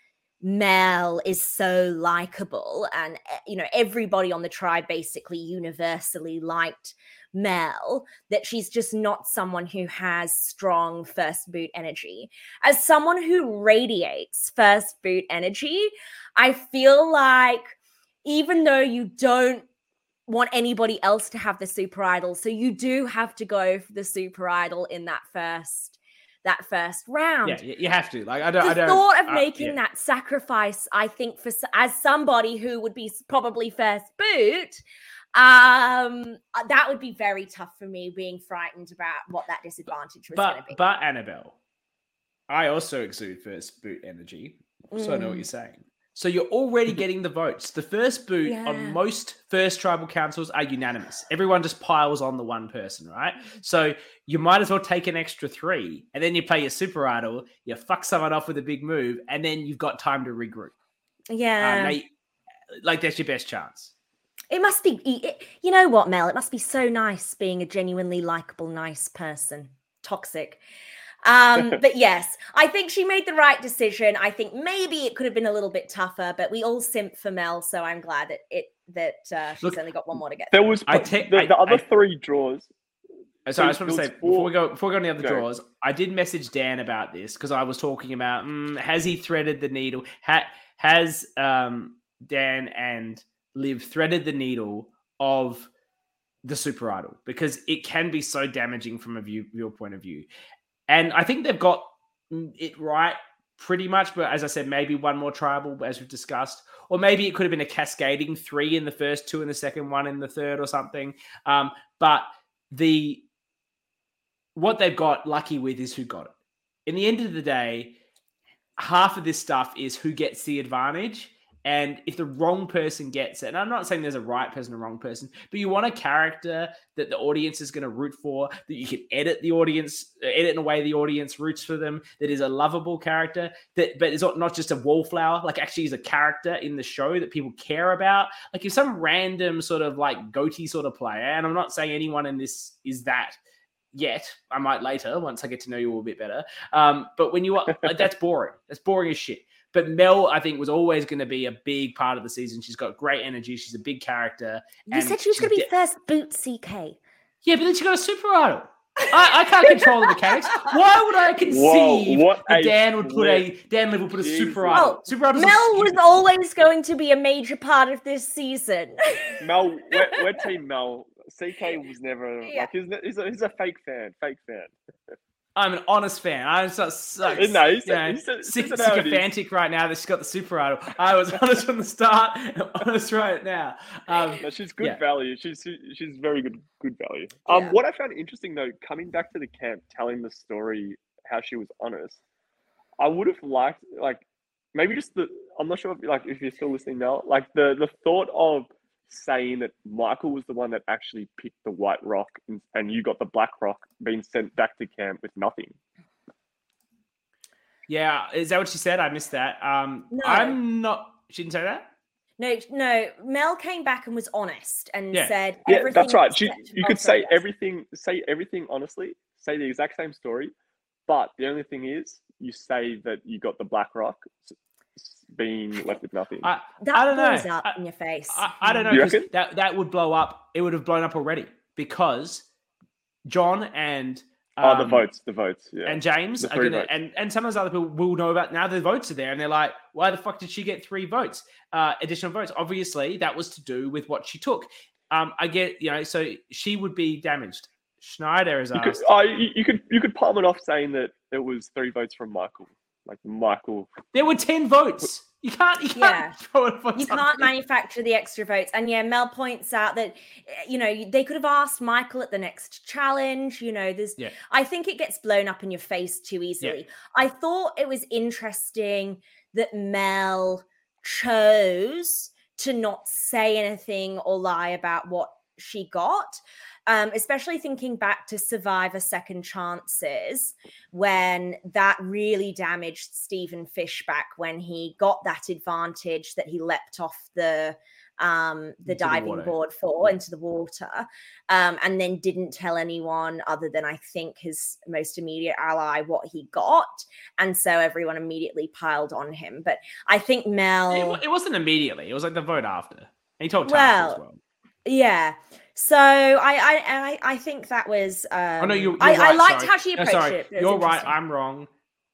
Mel is so likable, and eh, you know everybody on the tribe basically universally liked Mel. That she's just not someone who has strong first boot energy. As someone who radiates first boot energy, I feel like even though you don't want anybody else to have the super idol, so you do have to go for the super idol in that first that first round Yeah, you, have to. Like I don't. I the don't. thought of uh, making yeah. that sacrifice, I think, for as somebody who would be probably first boot, um, uh, that would be very tough for me. Being frightened about what that disadvantage was going to be. but Annabelle, I also exude first boot energy, so I know what Mm. you're saying. So you're already getting the votes. The first boot Yeah. on most first tribal councils are unanimous. Everyone just piles on the one person, right? So you might as well take an extra three, and then you play your super idol. You fuck someone off with a big move, and then you've got time to regroup. Um, yeah, like that's your best chance. It must be. e- it- you know what, Mel? It must be so nice being a genuinely likable, nice person. Toxic. Um, but yes, I think she made the right decision. I think maybe it could have been a little bit tougher, but we all simp for Mel, so I'm glad that it that uh, she's Look, only got one more to get. There was I take- the, I- the other I- three draws. Uh, So I just want to was say before we four- go before we go on the other Go. draws, I did message Dan about this because I was talking about mm, has he threaded the needle? Ha- has um, Dan and Liv threaded the needle of the super idol because it can be so damaging from a view your point of view, and I think they've got it right pretty much. But as I said, maybe one more tribal as we've discussed, or maybe it could have been a cascading three in the first two and the second one in the third or something. Um, but the what they've got lucky with is who got it. In the end of the day, half of this stuff is who gets the advantage. And if the wrong person gets it, and I'm not saying there's a right person or wrong person, but you want a character that the audience is going to root for, that you can edit the audience, uh, edit in a way the audience roots for them, that is a lovable character, that but is not not just a wallflower, like actually is a character in the show that people care about. Like if some random sort of like goatee sort of player, and I'm not saying anyone in this is that, yet. I might later once I get to know you all a bit better. Um, but when you are, that's boring. That's boring as shit. But Mel, I think, was always going to be a big part of the season. She's got great energy. She's a big character. You said she was going to be de- first boot CK. Yeah, but then she got a super idol. I, I can't control the mechanics. Why would I conceive what that Dan would put a. Dan Liv would put a super idol? Super idol. Mel was always going to be a major part of this season. Mel, we're, we're team Mel. CK was never Yeah. like he's, he's, a, he's a fake fan, fake fan. I'm an honest fan. I'm so, so No, he's, you know, he's, he's, sick, he's how sycophantic right now that she's got the super idol. I was honest from the start, I'm honest right now. Um, No, she's good Yeah. value. She's she's very good good value. Um, Yeah. what I found interesting though, coming back to the camp, telling the story how she was honest, I would have liked like maybe just the I'm not sure if like if you're still listening now, like the the thought of saying that Michael was the one that actually picked the white rock and, and you got the black rock being sent back to camp with nothing. yeah, is that what she said? I missed that. Um, No. I'm not. She didn't say that. no, no. Mel came back and was honest and Yeah. said, Yeah, everything that's right. She, you could say everything, say everything honestly, say the exact same story, but the only thing is, you say that you got the Black Rock, s- s- being left with nothing. I, That I don't know. up I- in your face. I, I don't know You 'cause that that would blow up. It would have blown up already because John and oh, the um, votes, the votes. Yeah. and James The are gonna, votes. and and some of those other people will know about now. The votes are there, and they're like, "Why the fuck did she get three votes? Uh, additional votes? Obviously, that was to do with what she took. Um, I get, you know, so she would be damaged. Schneider is you could, asked. oh, you, you could, you could palm it off saying that it was three votes from Michael. Like Michael, There were ten votes. You can't, you can't Yeah. throw it you can't manufacture the extra votes. And yeah, Mel points out that eh, you know they could have asked Michael at the next challenge. You know, there's. Yeah. I think it gets blown up in your face too easily. I thought it was interesting that Mel chose to not say anything or lie about what she got. Um, especially thinking back to Survivor Second Chances, when that really damaged Stephen Fishbach when he got that advantage that he leapt off the um, the Into diving water. board for into the water, um, and then didn't tell anyone other than I think his most immediate ally what he got, and so everyone immediately piled on him. But I think Mel. It, it wasn't immediately. It was like the vote after. And he told Tasha Well, as well. Yeah. So I I I, think that was um Oh no, you're I, I liked sorry. how she No, approached sorry, it. It You're right. I'm wrong.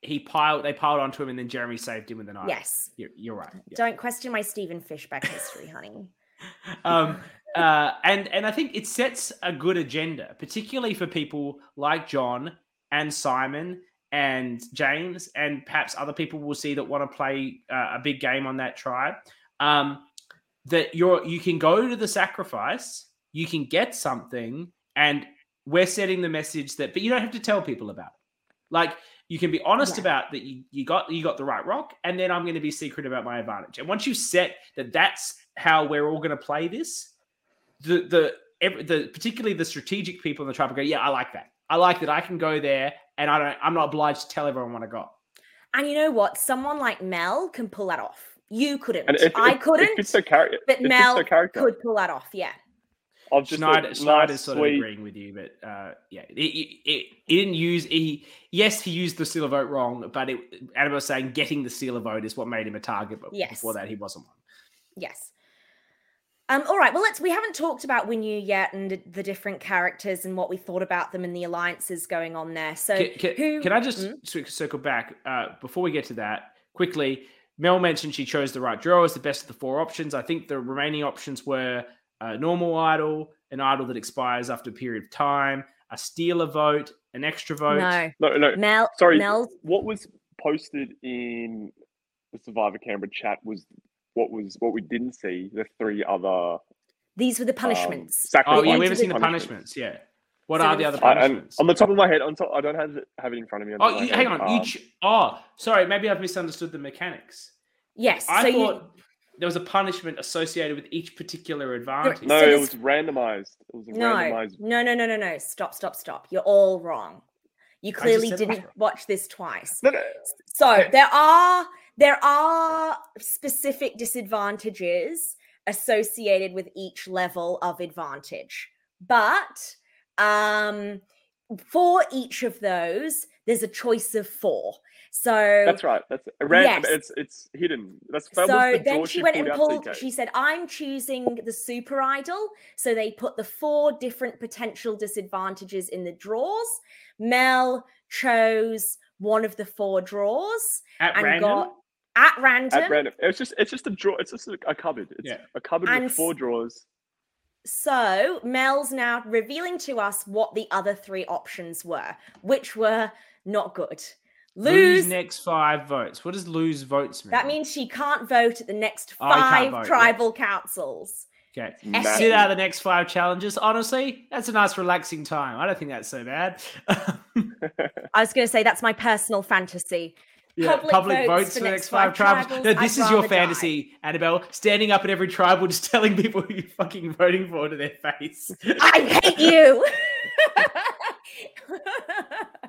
He piled. They piled onto him, and then Jeremy saved him with the knife. Yes. You're, you're right. yeah. Don't question my Stephen Fishbach history, honey. um, uh, and and I think it sets a good agenda, particularly for people like John and Simon and James, and perhaps other people will see that want to play uh, a big game on that tribe. Um, that you're you can go to the sacrifice, you can get something, and we're setting the message that, but you don't have to tell people about it. Like you can be honest Yeah. about that you, you got you got the right rock, and then I'm going to be secret about my advantage. And once you set that, that's how we're all going to play this. The the every, the particularly the strategic people in the tribe go, yeah, I like that. I like that I can go there, and I don't. I'm not obliged to tell everyone what I got. And you know what? Someone like Mel can pull that off. You couldn't. And if, I couldn't, It fits their character. but it fits Mel their character. could pull that off. Yeah. Of just Schneider, a Schneider's sort sweet, of agreeing with you, but uh, yeah, it, it, it, he didn't use he. Yes, he used the seal of vote wrong, but it, Annabelle was saying getting the seal of vote is what made him a target. But Yes. before that, he wasn't one. Yes. Um, all right. Well, let's. We haven't talked about Winyu yet, and the, the different characters and what we thought about them and the alliances going on there. So, Can, can, who? can I just Hmm? circle back uh, before we get to that quickly? Mel mentioned she chose the right draw as the best of the four options. I think the remaining options were a normal idol, an idol that expires after a period of time, a steal a vote, an extra vote. No, No, no. Mel. Sorry. Mel. What was posted in the Survivor Canberra chat was what was what we didn't see. The three other These were the um, punishments. Oh, sacrifices. yeah, we haven't seen the the punishments. Yeah. What So are the the other three- I, punishments? on the top of my head, on top, I don't have it, have it in front of me. on Oh, of my you, hang head. on. You Um, ch- oh, sorry. Maybe I've misunderstood the mechanics. yes. I so you, thought there was a punishment associated with each particular advantage. no, so it was randomized. It was no, randomized. no, no, no, no, no. Stop, stop, stop. You're all wrong. You clearly said it was didn't wrong. watch this twice. No, no, So there are there are specific disadvantages associated with each level of advantage. But um for each of those, there's a choice of four. So that's right. That's a ran- Yes. It's it's hidden. That's that so the then draw she went and pulled, CK. she said, I'm choosing the super idol. So they put the four different potential disadvantages in the draws. Mel chose one of the four draws At and random. got at random. At random. It's just it's just a draw. It's just a, a cupboard. It's Yeah. a cupboard And with four s- drawers. So Mel's now revealing to us what the other three options were, which were not good. Lose Lose. next five votes. What does lose votes mean? that means she can't vote at the next Oh, five vote, yeah. tribal councils. okay. Massive. Sit out the next five challenges. Honestly, that's a nice relaxing time. I don't think that's so bad. I was going to say that's my personal fantasy. Yeah, Public public, votes votes, for the next five, tribes. tribals, No, I'd this is your rather die. fantasy, Annabelle. Standing up at every tribal, just telling people who you're fucking voting for to their face. I hate you.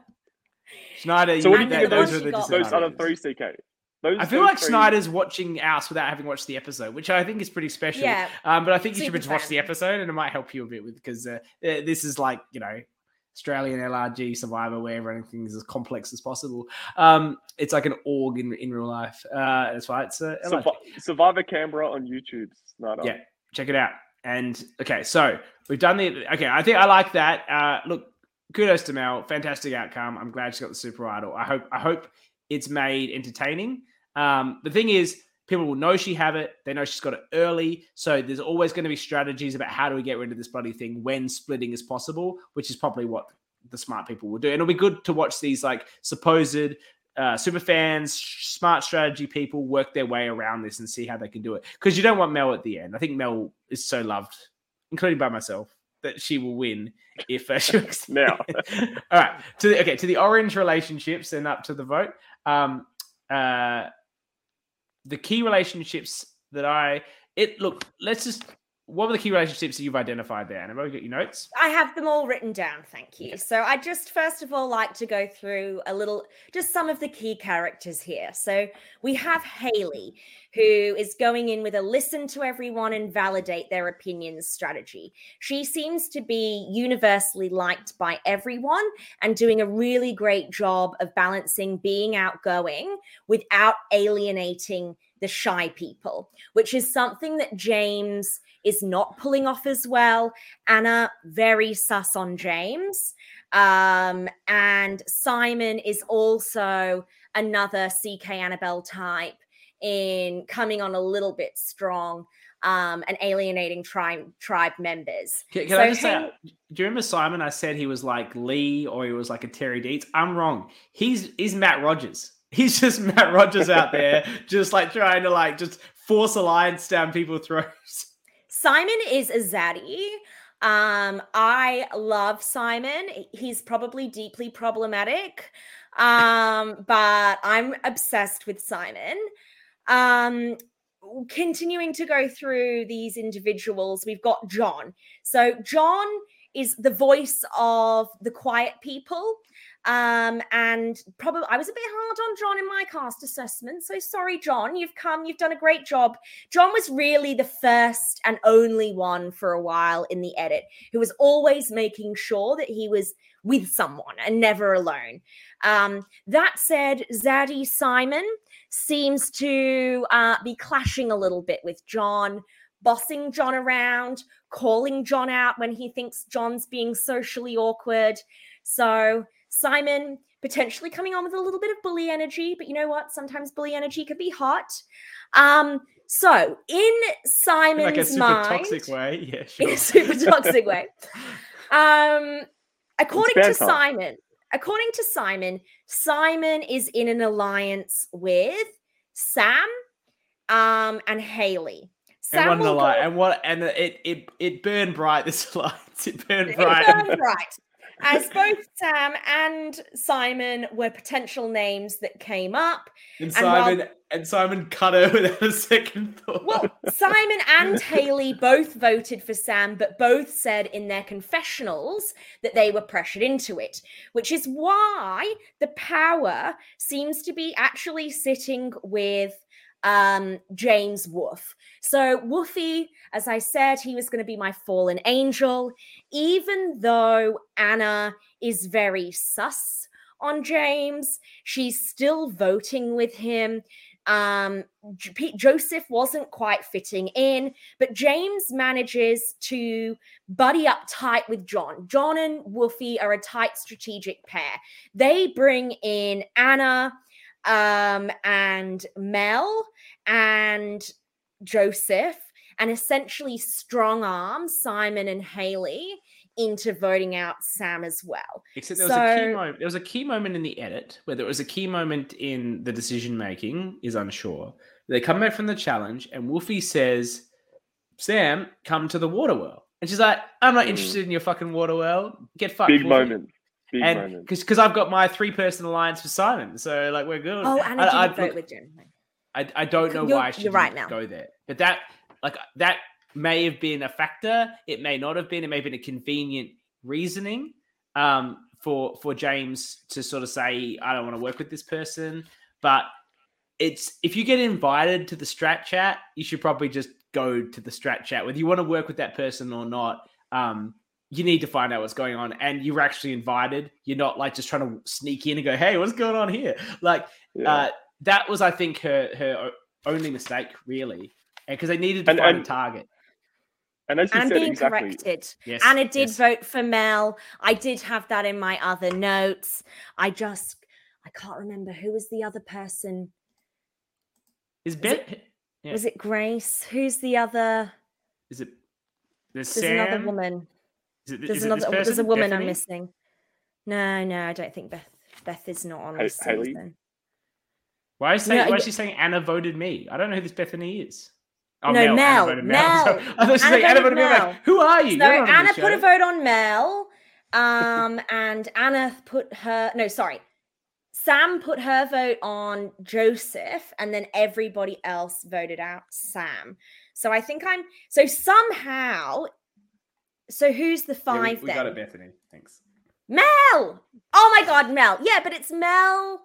Schneider, So you, what do you that, think of those those- are the got- Those other disadvantages. three, CK. Those, I feel like three- Schneider's watching us without having watched the episode, which I think is pretty special. yeah, Um, but I think you should watch the episode, and it might help you a bit with because uh, this is like you know Australian LRG Survivor, where everything is as complex as possible. Um, it's like an org in, in real life. Uh, that's why it's uh, LRG. Survi- Survivor Canberra on YouTube. Snyder. Yeah. check it out. And okay, so we've done the okay. I think I like that. Uh, look, kudos to Mel. Fantastic outcome. I'm glad she got the super idol. I hope I hope it's made entertaining. Um, the thing is, people will know she have it. They know she's got it early. So there's always going to be strategies about how do we get rid of this bloody thing when splitting is possible, which is probably what the smart people will do. And it'll be good to watch these like supposed uh, super fans, smart strategy people work their way around this and see how they can do it. Because you don't want Mel at the end. I think Mel is so loved, including by myself, that she will win if uh, she works. Now. All right. To the, okay, to the orange relationships and up to the vote. Um, uh, the key relationships that I it look. Let's just what were the key relationships that you've identified there? Anna, you got your notes? I have them all written down, thank you. So I just first of all like to go through a little just some of the key characters here. So we have Haley, who is going in with a listen to everyone and validate their opinions strategy. She seems to be universally liked by everyone and doing a really great job of balancing being outgoing without alienating the shy people, which is something that James is not pulling off as well. Anna, very sus on James. Um, and Simon is also another CK Annabelle type in coming on a little bit strong um, and alienating tribe tribe members. Can, can so I just say, do you remember Simon? I said he was like Lee or he was like a Terry Deeds. I'm wrong. He's he's Matt Rogers. He's just Matt Rogers out there, just like trying to like just force alliance down people's throats. Simon is a zaddy. Um, I love Simon. He's probably deeply problematic, um, but I'm obsessed with Simon. Um, continuing to go through these individuals, we've got John. So, John is the voice of the quiet people. Um, and probably I was a bit hard on John in my cast assessment. So sorry, John. You've come, you've done a great job. John was really the first and only one for a while in the edit who was always making sure that he was with someone and never alone. Um, that said, Zaddy Simon seems to uh, be clashing a little bit with John bossing John around, calling John out when he thinks John's being socially awkward. So Simon potentially coming on with a little bit of bully energy, but you know what? Sometimes bully energy could be hot. Um, so in Simon's like a super mind, toxic way, yeah, sure. in a super toxic way. Um, according to Simon, according to Simon, Simon is in an alliance with Sam um, and Haley. Sam and what an alliance, and what and it it it burned bright. This alliance, it burned bright. It burned bright as both Sam and Simon were potential names that came up. And Simon and, while, and Simon cut her without a second thought. Well, Simon and Haley both voted for Sam, but both said in their confessionals that they were pressured into it, which is why the power seems to be actually sitting with um, James Wolf. So, Woofy, as I said, he was going to be my fallen angel, even though Anna is very sus on James, she's still voting with him. Um, J- Joseph wasn't quite fitting in, but James manages to buddy up tight with John. John and Woofy are a tight strategic pair. They bring in Anna um, and Mel and Joseph and essentially strong arm Simon and Haley into voting out Sam as well. Except there was a key moment. There was a key moment in the edit, whether it was a key moment in the decision making is unsure. They come back from the challenge, and Wolfie says, "Sam, come to the water well." And she's like, "I'm not hmm. interested in your fucking water well. Get fucked." Big moment. Big and because I've got my three person alliance for Simon, so like we're good. Oh, and I, I I, vote with Jim. I, I don't know you're, why I you're right now. go there, but that like that may have been a factor. It may not have been. It may have been a convenient reasoning um, for for James to sort of say, "I don't want to work with this person." But it's if you get invited to the strat chat, you should probably just go to the strat chat, whether you want to work with that person or not. Um, you need to find out what's going on, and you're actually invited. You're not like just trying to sneak in and go, "Hey, what's going on here?" Like yeah. uh, that was, I think, her her only mistake, really, because they needed to and, find and, a target. And, as and said, being exactly. corrected. Yes, Anna did yes. vote for Mel. I did have that in my other notes. I just I can't remember who was the other person. Is Ben? Yeah. Was it Grace? Who's the other? Is it? There's, there's another woman. Is it, there's is another. There's a woman Bethany? I'm missing. No, no, I don't think Beth. Beth is not on this Haley? season. Why is, saying, no, why is she saying Anna voted me? I don't know who this Bethany is. Oh, no, Mel. Mel. Mel. Mel. I thought she Anna, Anna voted Mel. me. Like, who are you? So Anna put a vote on Mel, um, and Anna put her. No, sorry. Sam put her vote on Joseph, and then everybody else voted out Sam. So I think I'm so somehow. So who's the Yeah, we- five we, got it, Bethany. Thanks. Mel. Oh my God, Mel. Yeah, but it's Mel,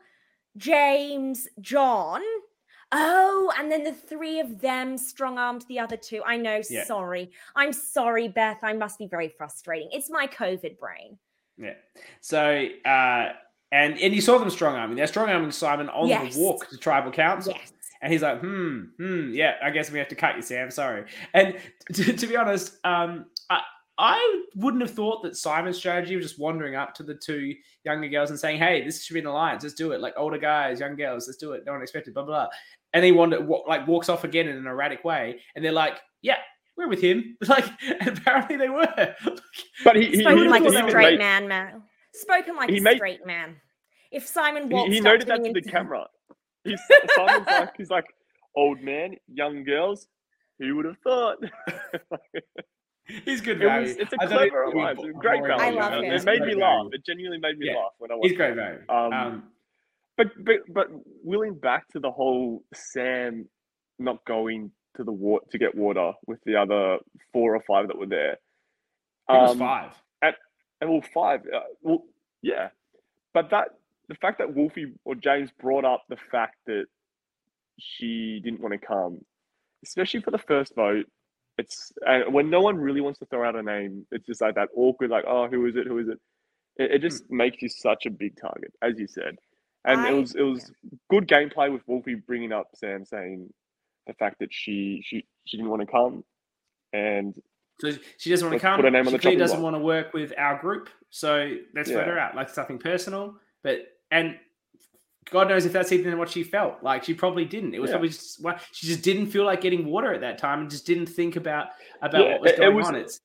James, John. Oh, and then the three of them strong armed the other two. I know. Yeah. Sorry. I'm sorry, Beth. I must be very frustrating. It's my COVID brain. Yeah. So, uh, and and you saw them strong arming. They're strong arming Simon on Yes. the walk to tribal council. Yes. And he's like, hmm, hmm, yeah, I guess we have to cut you, Sam. Sorry. And to, to be honest, um, I, I wouldn't have thought that Simon's strategy was just wandering up to the two younger girls and saying, hey, this should be an alliance. Let's do it. Like older guys, young girls, let's do it. No one expected, blah, blah, blah. And he wandered, like walks off again in an erratic way. And they're like, yeah, we're with him. Like, apparently they were. But he, he, Spoken he, like he a straight made- man, Mel. Spoken like He a made- straight man. If Simon he, walked he up noted that to the camera. He's Simon's like he's like old man, young girls. Who would have thought? he's good It was, it's a I clever bo- It's great value. I love him. It made me laugh. It genuinely made me Yeah. laugh when I watched He's great it. value. Um, Um, But but but willing back to the whole Sam not going to the water to get water with the other four or five that were there. it was Um, five. And well, five. Uh, well, yeah. But that the fact that Wolfie or James brought up the fact that she didn't want to come, especially for the first vote. It's and when no one really wants to throw out a name, it's just like that awkward, like, oh, who is it? Who is it? It, it just hmm. makes you such a big target, as you said. And I- it was it was good gameplay with Wolfie bringing up Sam saying the fact that she she she didn't want to come, and So she doesn't want to come. put her name on she the clearly doesn't block. want to work with our group. So let's vote Yeah. her out. Like something personal. But and God knows if that's even what she felt. Like she probably didn't. It was Yeah. probably just why she just didn't feel like getting water at that time and just didn't think about about Yeah, what was it- it going was- on. It's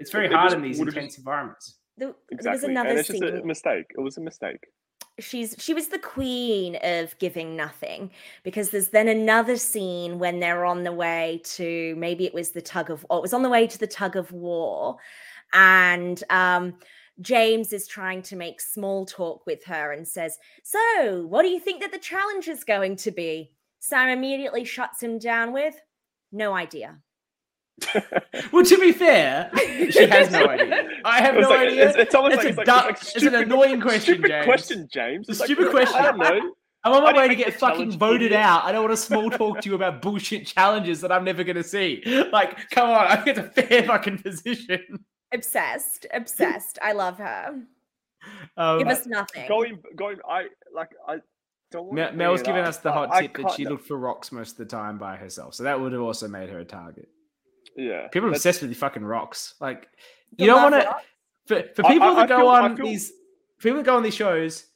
it's very it hard in these would've intense environments. There, there was exactly, another and it's just a mistake. It was a mistake. she's she was the queen of giving nothing because there's then another scene when they're on the way to maybe it was the tug of or it was on the way to the tug of war and um James is trying to make small talk with her and says, So, what do you think that the challenge is going to be? Sam immediately shuts him down with, No idea. Well, to be fair, she has no idea. I have It's no like- idea. It's, it's almost It's like, a it's, like, dumb- it's, like an annoying question, stupid James. question, James. It's a like, stupid question. I don't know. I'm on my way to get fucking voted out. I don't want to small talk to you about bullshit challenges that I'm never going to see. Like, come on, I get a fair fucking position. Obsessed, obsessed. I love her. Um, Give us nothing. Going, going. I like. I don't. Mel, to Mel's bring it given us the hot I tip that she looked for rocks most of the time by herself. So that would have also made her a target. Yeah. People are obsessed with the fucking rocks. Like, you You don't want to. For, for people I- that I go feel- on feel- these, people that go on these shows,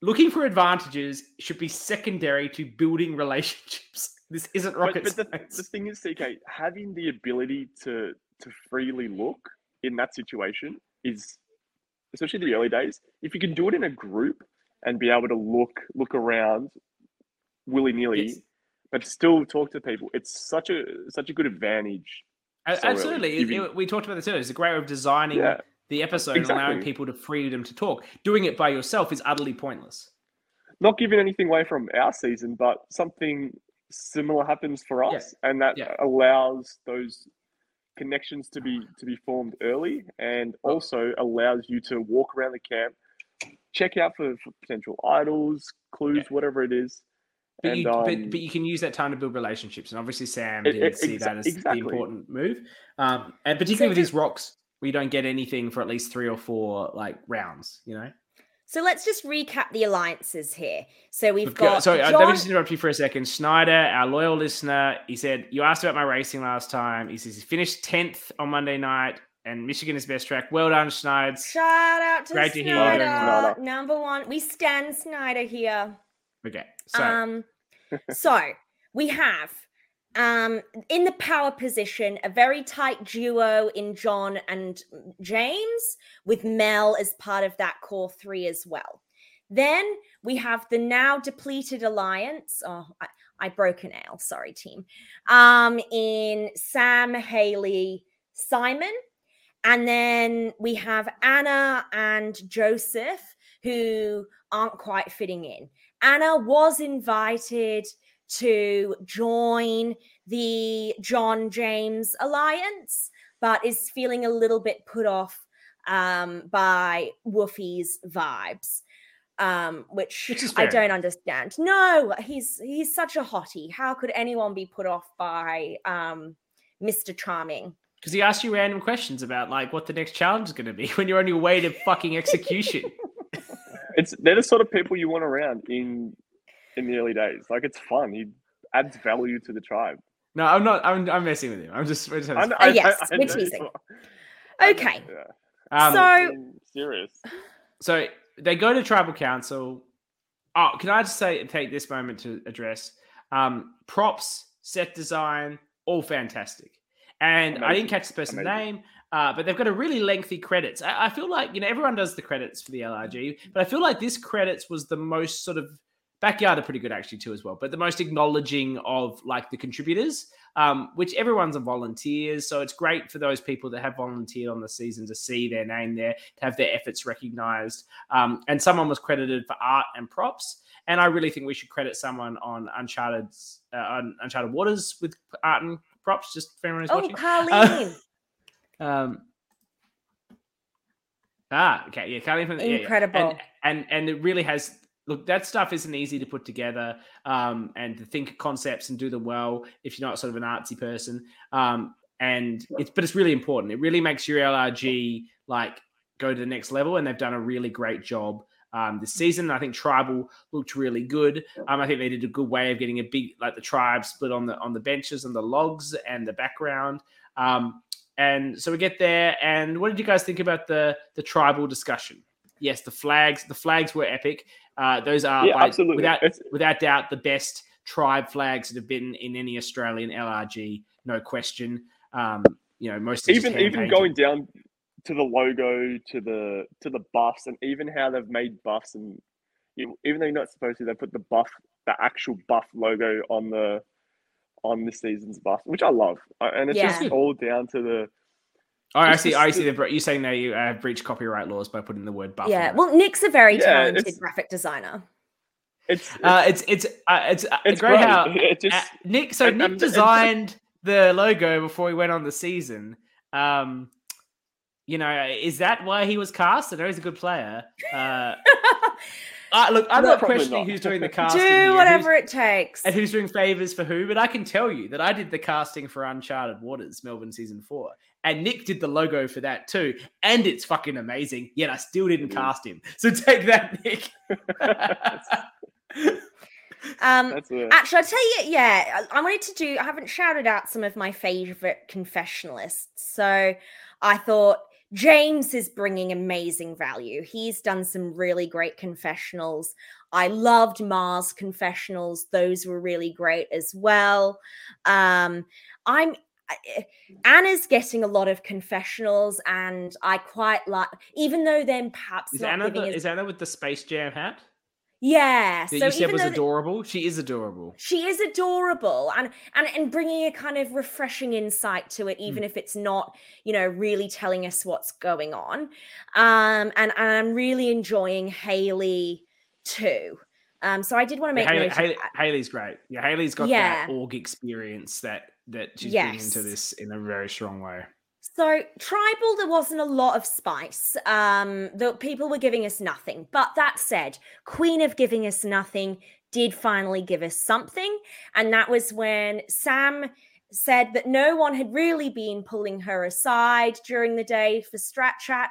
looking for advantages should be secondary to building relationships. This isn't But, rocket but the, science. the thing is, CK, having the ability to to freely look in that situation is, especially the early days. If you can do it in a group and be able to look look around willy nilly, Yes. but still talk to people, it's such a such a good advantage. So Absolutely. It- giving- it- we talked about this earlier. It's a great way of designing Yeah, the episode and allowing people to freedom to talk. Doing it by yourself is utterly pointless. not giving anything away from our season, but something similar happens for Yeah, us, and that yeah. allows those connections to be to be formed early, and also allows you to walk around the camp, check out for, for potential idols, clues, Yeah. whatever it is. But, and you, um, but, but you can use that time to build relationships. And obviously, Sam did it- see exa- that as exactly. the important move. Um, and particularly with these rocks, we don't get anything for at least three or four like rounds, you know? So let's just recap the alliances here. So we've got- sorry, John. let me just interrupt you for a second. Schneider, our loyal listener, he said, You asked about my racing last time. He says he finished 10th on Monday night and Michigan is best track. Well done, Schneider. Shout out to Great to hear. Snyder, Snyder. number one. We stand Snyder here. Okay. So, um, so we have um in the power position a very tight duo in John and James, with Mel as part of that core three as well. Then we have the now depleted alliance. Oh, I, I broke an L. Sorry, team. Um, in Sam, Haley, Simon, and then we have Anna and Joseph, who aren't quite fitting in. Anna was invited to join the John James alliance, but is feeling a little bit put off um, by Woofy's vibes. Um, which, Which I don't understand. No, he's he's such a hottie. How could anyone be put off by um, Mr. Charming? Because he asks you random questions about like what the next challenge is going to be when you're on your way to fucking execution. It's they're the sort of people you want around in in the early days. Like it's fun. He adds value to the tribe. no, I'm not. I'm, I'm messing with him. I'm just. We're just having I, fun. I, yes, I, I we're know teasing. you. I Okay. yeah. Um, So- serious. So they go to tribal council. Oh, can I just say take this moment to address um, props, set design, all fantastic. And I didn't catch the person's Amazing. name, uh, but they've got a really lengthy credits. I, I feel like you know everyone does the credits for the LRG, but I feel like this credits was the most sort of backyard are pretty good actually too as well, but the most acknowledging of like the contributors, um, which everyone's a volunteers, so it's great for those people that have volunteered on the season to see their name there, to have their efforts recognized. Um, and someone was credited for art and props. And I really think we should credit someone on Uncharted uh, on Uncharted Waters with art and props. Just for anyone who's Oh, watching. Carlene. Um, ah, okay, yeah, Carly from yeah, yeah. Incredible. and, and and it really has. Look, that stuff isn't easy to put together um, and to think of concepts and do them well if you're not sort of an artsy person. Um, and it's but it's really important. It really makes your LRG like go to the next level, and they've done a really great job um, this season. I think Tribal looked really good. Um, I think they did a good way of getting a big like the tribe split on the on the benches and the logs and the background. Um, and so we get there, and what did you guys think about the the tribal discussion? Yes, the flags. The flags were epic. Uh, those are yeah, by- absolutely. without without doubt the best tribe flags that have been in any Australian LRG, no question. Um, you know, most even even going down to the logo, to the to the buffs, and even how they've made buffs, and you- know, even though you're not supposed to, they put the buff, the actual buff logo on the on this season's buff, which I love, Uh, and it's just all down to the Oh, I see. just I see. the- The, you saying that you uh, breached copyright laws by putting the word buff. yeah. Well, Nick's a very Yeah, talented it's- graphic designer. it's uh, it's it's uh, it's, uh, it's great, great. how it just uh, Nick. So and- Nick and it's- designed the logo before he went on the season. Um, you know, is that why he was cast? I know he's a good player. Uh, uh, look, I'm No, not questioning not. who's doing the casting Do whatever it takes. and who's doing favors for who. But I can tell you that I did the casting for Uncharted Waters, Melbourne season four, and Nick did the logo for that too, and it's fucking amazing. Yet I still didn't It is. cast him. So take that, Nick. Um, Actually, I'll tell you, yeah, I I wanted to do, I haven't shouted out some of my favorite confessionalists. So I thought James is bringing amazing value. He's done some really great confessionals. I loved Ma's confessionals, those were really great as well. Um, I'm. I- Anna's getting a lot of confessionals, and I quite like, even though then perhaps Is Anna, the, as is Anna with the Space Jam hat yeah. that so you said was th- adorable? She is adorable. she is adorable and and and bringing a kind of refreshing insight to it even if it's not you know really telling us what's going on um and, and i'm really enjoying haley too um so i did want to make note Haley. Haley's great. Yeah, Haley's got Yeah. that org experience that that she's bringing to this in a very strong way. So tribal, there wasn't a lot of spice. Um, the people were giving us nothing. But that said, Queen of giving us nothing did finally give us something, and that was when Sam said that no one had really been pulling her aside during the day for strat chat,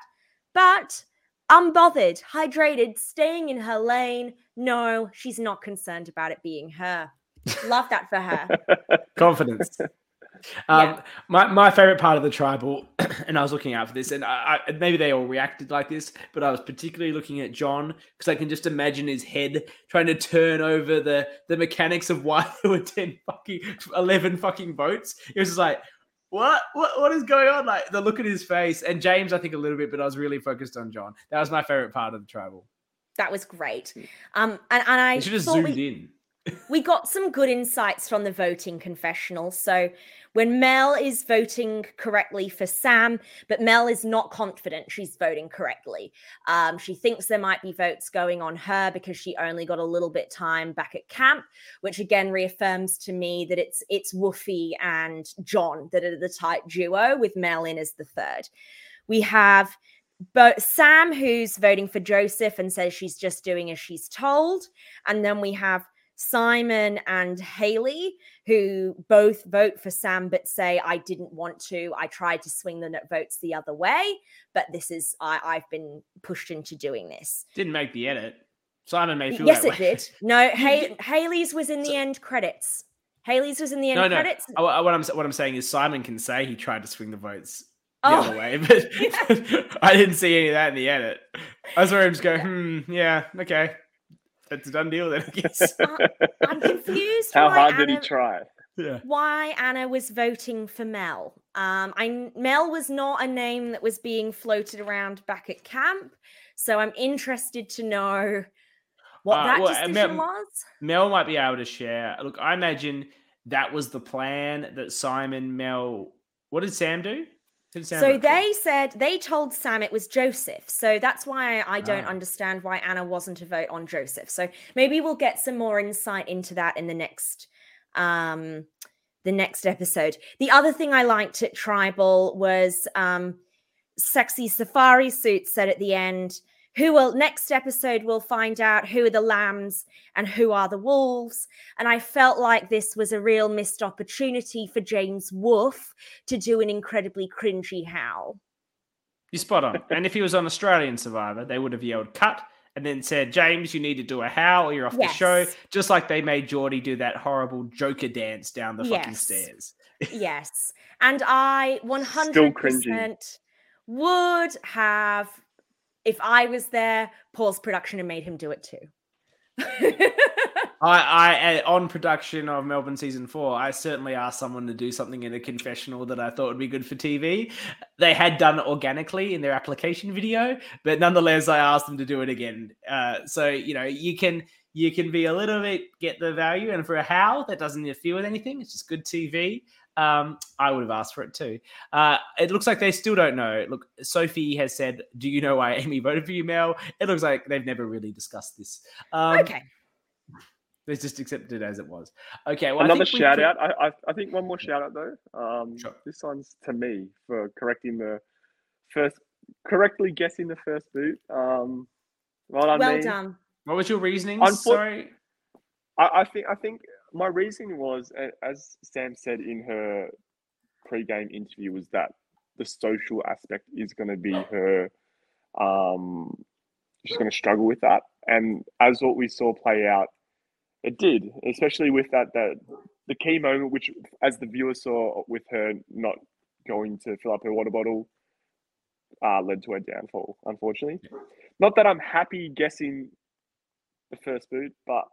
but unbothered, hydrated, staying in her lane. No, she's not concerned about it being her. Love that for her. Confidence. Um, my, my favorite part of the tribal, and I was looking out for this, and I, I, maybe they all reacted like this, but I was particularly looking at John because I can just imagine his head trying to turn over the the mechanics of why there were ten fucking eleven fucking votes. It was just like, what, what, what is going on? Like the look at his face, and James, I think a little bit, but I was really focused on John. That was my favorite part of the tribal. That was great. Um, and, and I I should have zoomed we- in. We got some good insights from the voting confessional. So when Mel is voting correctly for Sam, but Mel is not confident she's voting correctly. Um, she thinks there might be votes going on her because she only got a little bit time back at camp, which again reaffirms to me that it's it's Woofy and John that are the tight duo with Mel in as the third. We have but Sam, who's voting for Joseph and says she's just doing as she's told. And then we have Simon and Haley, who both vote for Sam but say, I didn't want to. I tried to swing the votes the other way, but this is, I, I've been pushed into doing this. Didn't make the edit. Simon may feel Yes, that it way. did. No, Hay- Haley's was in the end credits. Haley's was in the end No, no. credits. Oh, What I'm what I'm saying is Simon can say he tried to swing the votes the Oh. other way, but I didn't see any of that in the edit. I saw him just go, hmm, yeah, okay, that's a done deal then, I guess. I'm confused. How why hard did he try? yeah. why Anna was voting for Mel. Um, I Mel was not a name that was being floated around back at camp, so I'm interested to know what Uh, that well, decision Mel- was. Mel might be able to share. Look, I imagine that was the plan that Simon, Mel. What did Sam do? So they said they told Sam it was Joseph. So that's why I don't Ah. understand why Anna wasn't to vote on Joseph. So maybe we'll get some more insight into that in the next um the next episode. The other thing I liked at Tribal was um sexy safari suit said at the end who will next episode we'll find out who are the lambs and who are the wolves and i felt like this was a real missed opportunity for james wolfe to do an incredibly cringy howl You're spot on. and if he was on Australian Survivor, they would have yelled cut and then said, James, you need to do a howl or you're off the show. Just like they made Geordie do that horrible Joker dance down the fucking Yes. stairs. yes and i 100% would have if i was there pause production and made him do it too I, I uh, on production of Melbourne season four, I certainly asked someone to do something in a confessional that I thought would be good for TV. They had done it organically in their application video, but nonetheless, I asked them to do it again. Uh, so you know, you can you can be a little bit get the value, and for a how that doesn't interfere with anything, it's just good TV. Um, I would have asked for it too. Uh, it looks like they still don't know. Look, Sophie has said, "Do you know why Amy voted for you, Mel?" It looks like they've never really discussed this. Um, okay they just accepted it as it was. Okay, well, I Another think shout put- out. I, I I think one more shout out though. Um, Sure. this one's to me for correcting the first, correctly guessing the first boot. Um, well done, well me. done What was your reasoning? Unfor- Sorry. I, I think I think my reasoning was, as Sam said in her pre-game interview, was that the social aspect is going to be her. Um, she's going to struggle with that, and as what we saw play out, it did, especially with that that the key moment, which as the viewer saw with her not going to fill up her water bottle, uh, led to her downfall. Unfortunately, not that I'm happy guessing the first boot, but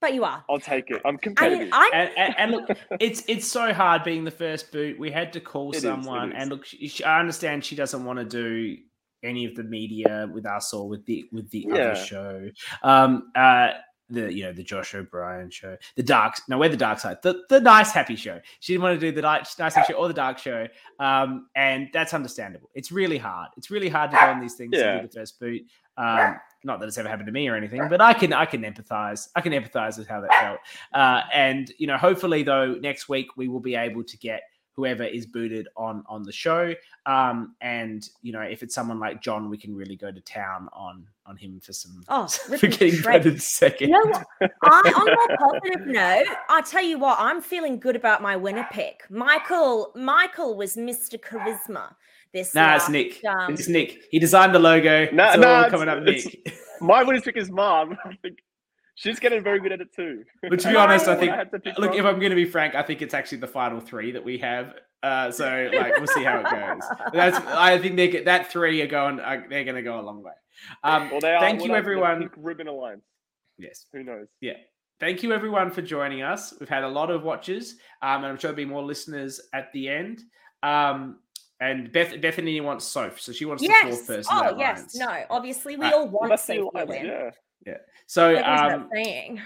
but you are I'll take it. I'm I, competitive. I'm And, and, and look, it's it's so hard being the first boot. We had to call it someone, is. and look, she, she- I understand she doesn't want to do any of the media with us or with the with the Yeah. other show. Um, uh, the you know the Josh O'Brien show, the dark. No, we're the dark side. The the nice happy show. She didn't want to do the nice nice happy show or the dark show. Um, and that's understandable. It's really hard. It's really hard to go on these things Yeah. do the first boot. Um, not that it's ever happened to me or anything, but I can I can empathize. I can empathize with how that felt. Uh, and you know, hopefully though, next week we will be able to get whoever is booted on on the show. Um, and you know, if it's someone like John, we can really go to town on on him for some Oh, for rip him to getting shreds. voted second. You know what? I, on a more positive note, I tell you what, I'm feeling good about my winner pick. Michael, Michael was Mr. Charisma this. Nah, it's Nick. Um, It's Nick. He designed the logo. Nah, it's all nah, coming up, Nick. My winner's pick is mom. I think she's getting very good at it too. But to be honest, I I- think I had to pick look, one. if I'm going to be frank, I think it's actually the final three that we have. Uh, so like, we'll see how it goes. That's I think they get that three are going. Are, they're going to go a long way. Um, Well, they are, thank you, they're the everyone. Ribbon Alliance. yes, Who knows? yeah. Thank you, everyone, for joining us. We've had a lot of watches, um, and I'm sure there'll be more listeners at the end. Um, And Beth Bethany wants Soph, so she wants the yes. fourth person. Oh yes. alliance. No. Obviously, we Uh, all want that's the Sophia alliance, win. Yeah. So um, saying?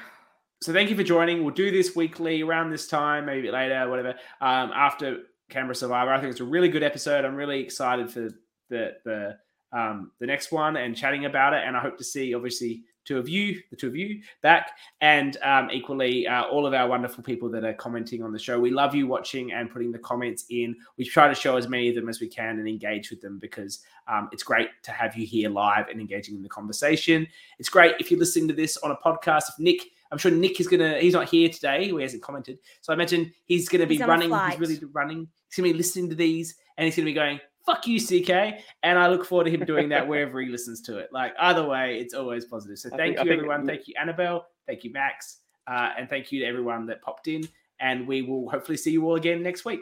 so thank you for joining. We'll do this weekly around this time, maybe later, whatever. Um, after Canberra Survivor, I think it's a really good episode. I'm really excited for the the um, the next one and chatting about it. And I hope to see, obviously, two of you, the two of you, back, and um, equally uh, all of our wonderful people that are commenting on the show. We love you watching and putting the comments in. We try to show as many of them as we can and engage with them because um, it's great to have you here live and engaging in the conversation. It's great if you're listening to this on a podcast. If Nick, I'm sure Nick is gonna. He's not here today. He hasn't commented, so I imagine he's gonna be He's running. He's really running. He's gonna be listening to these, and he's gonna be going, "Fuck you, CK," and I look forward to him doing that wherever he listens to it. Like either way, it's always positive. So I thank think- I you, think- everyone. Thank you, Annabelle. Thank you, Max, uh, and thank you to everyone that popped in. And we will hopefully see you all again next week.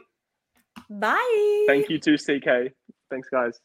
Bye. Thank you to CK. Thanks, guys.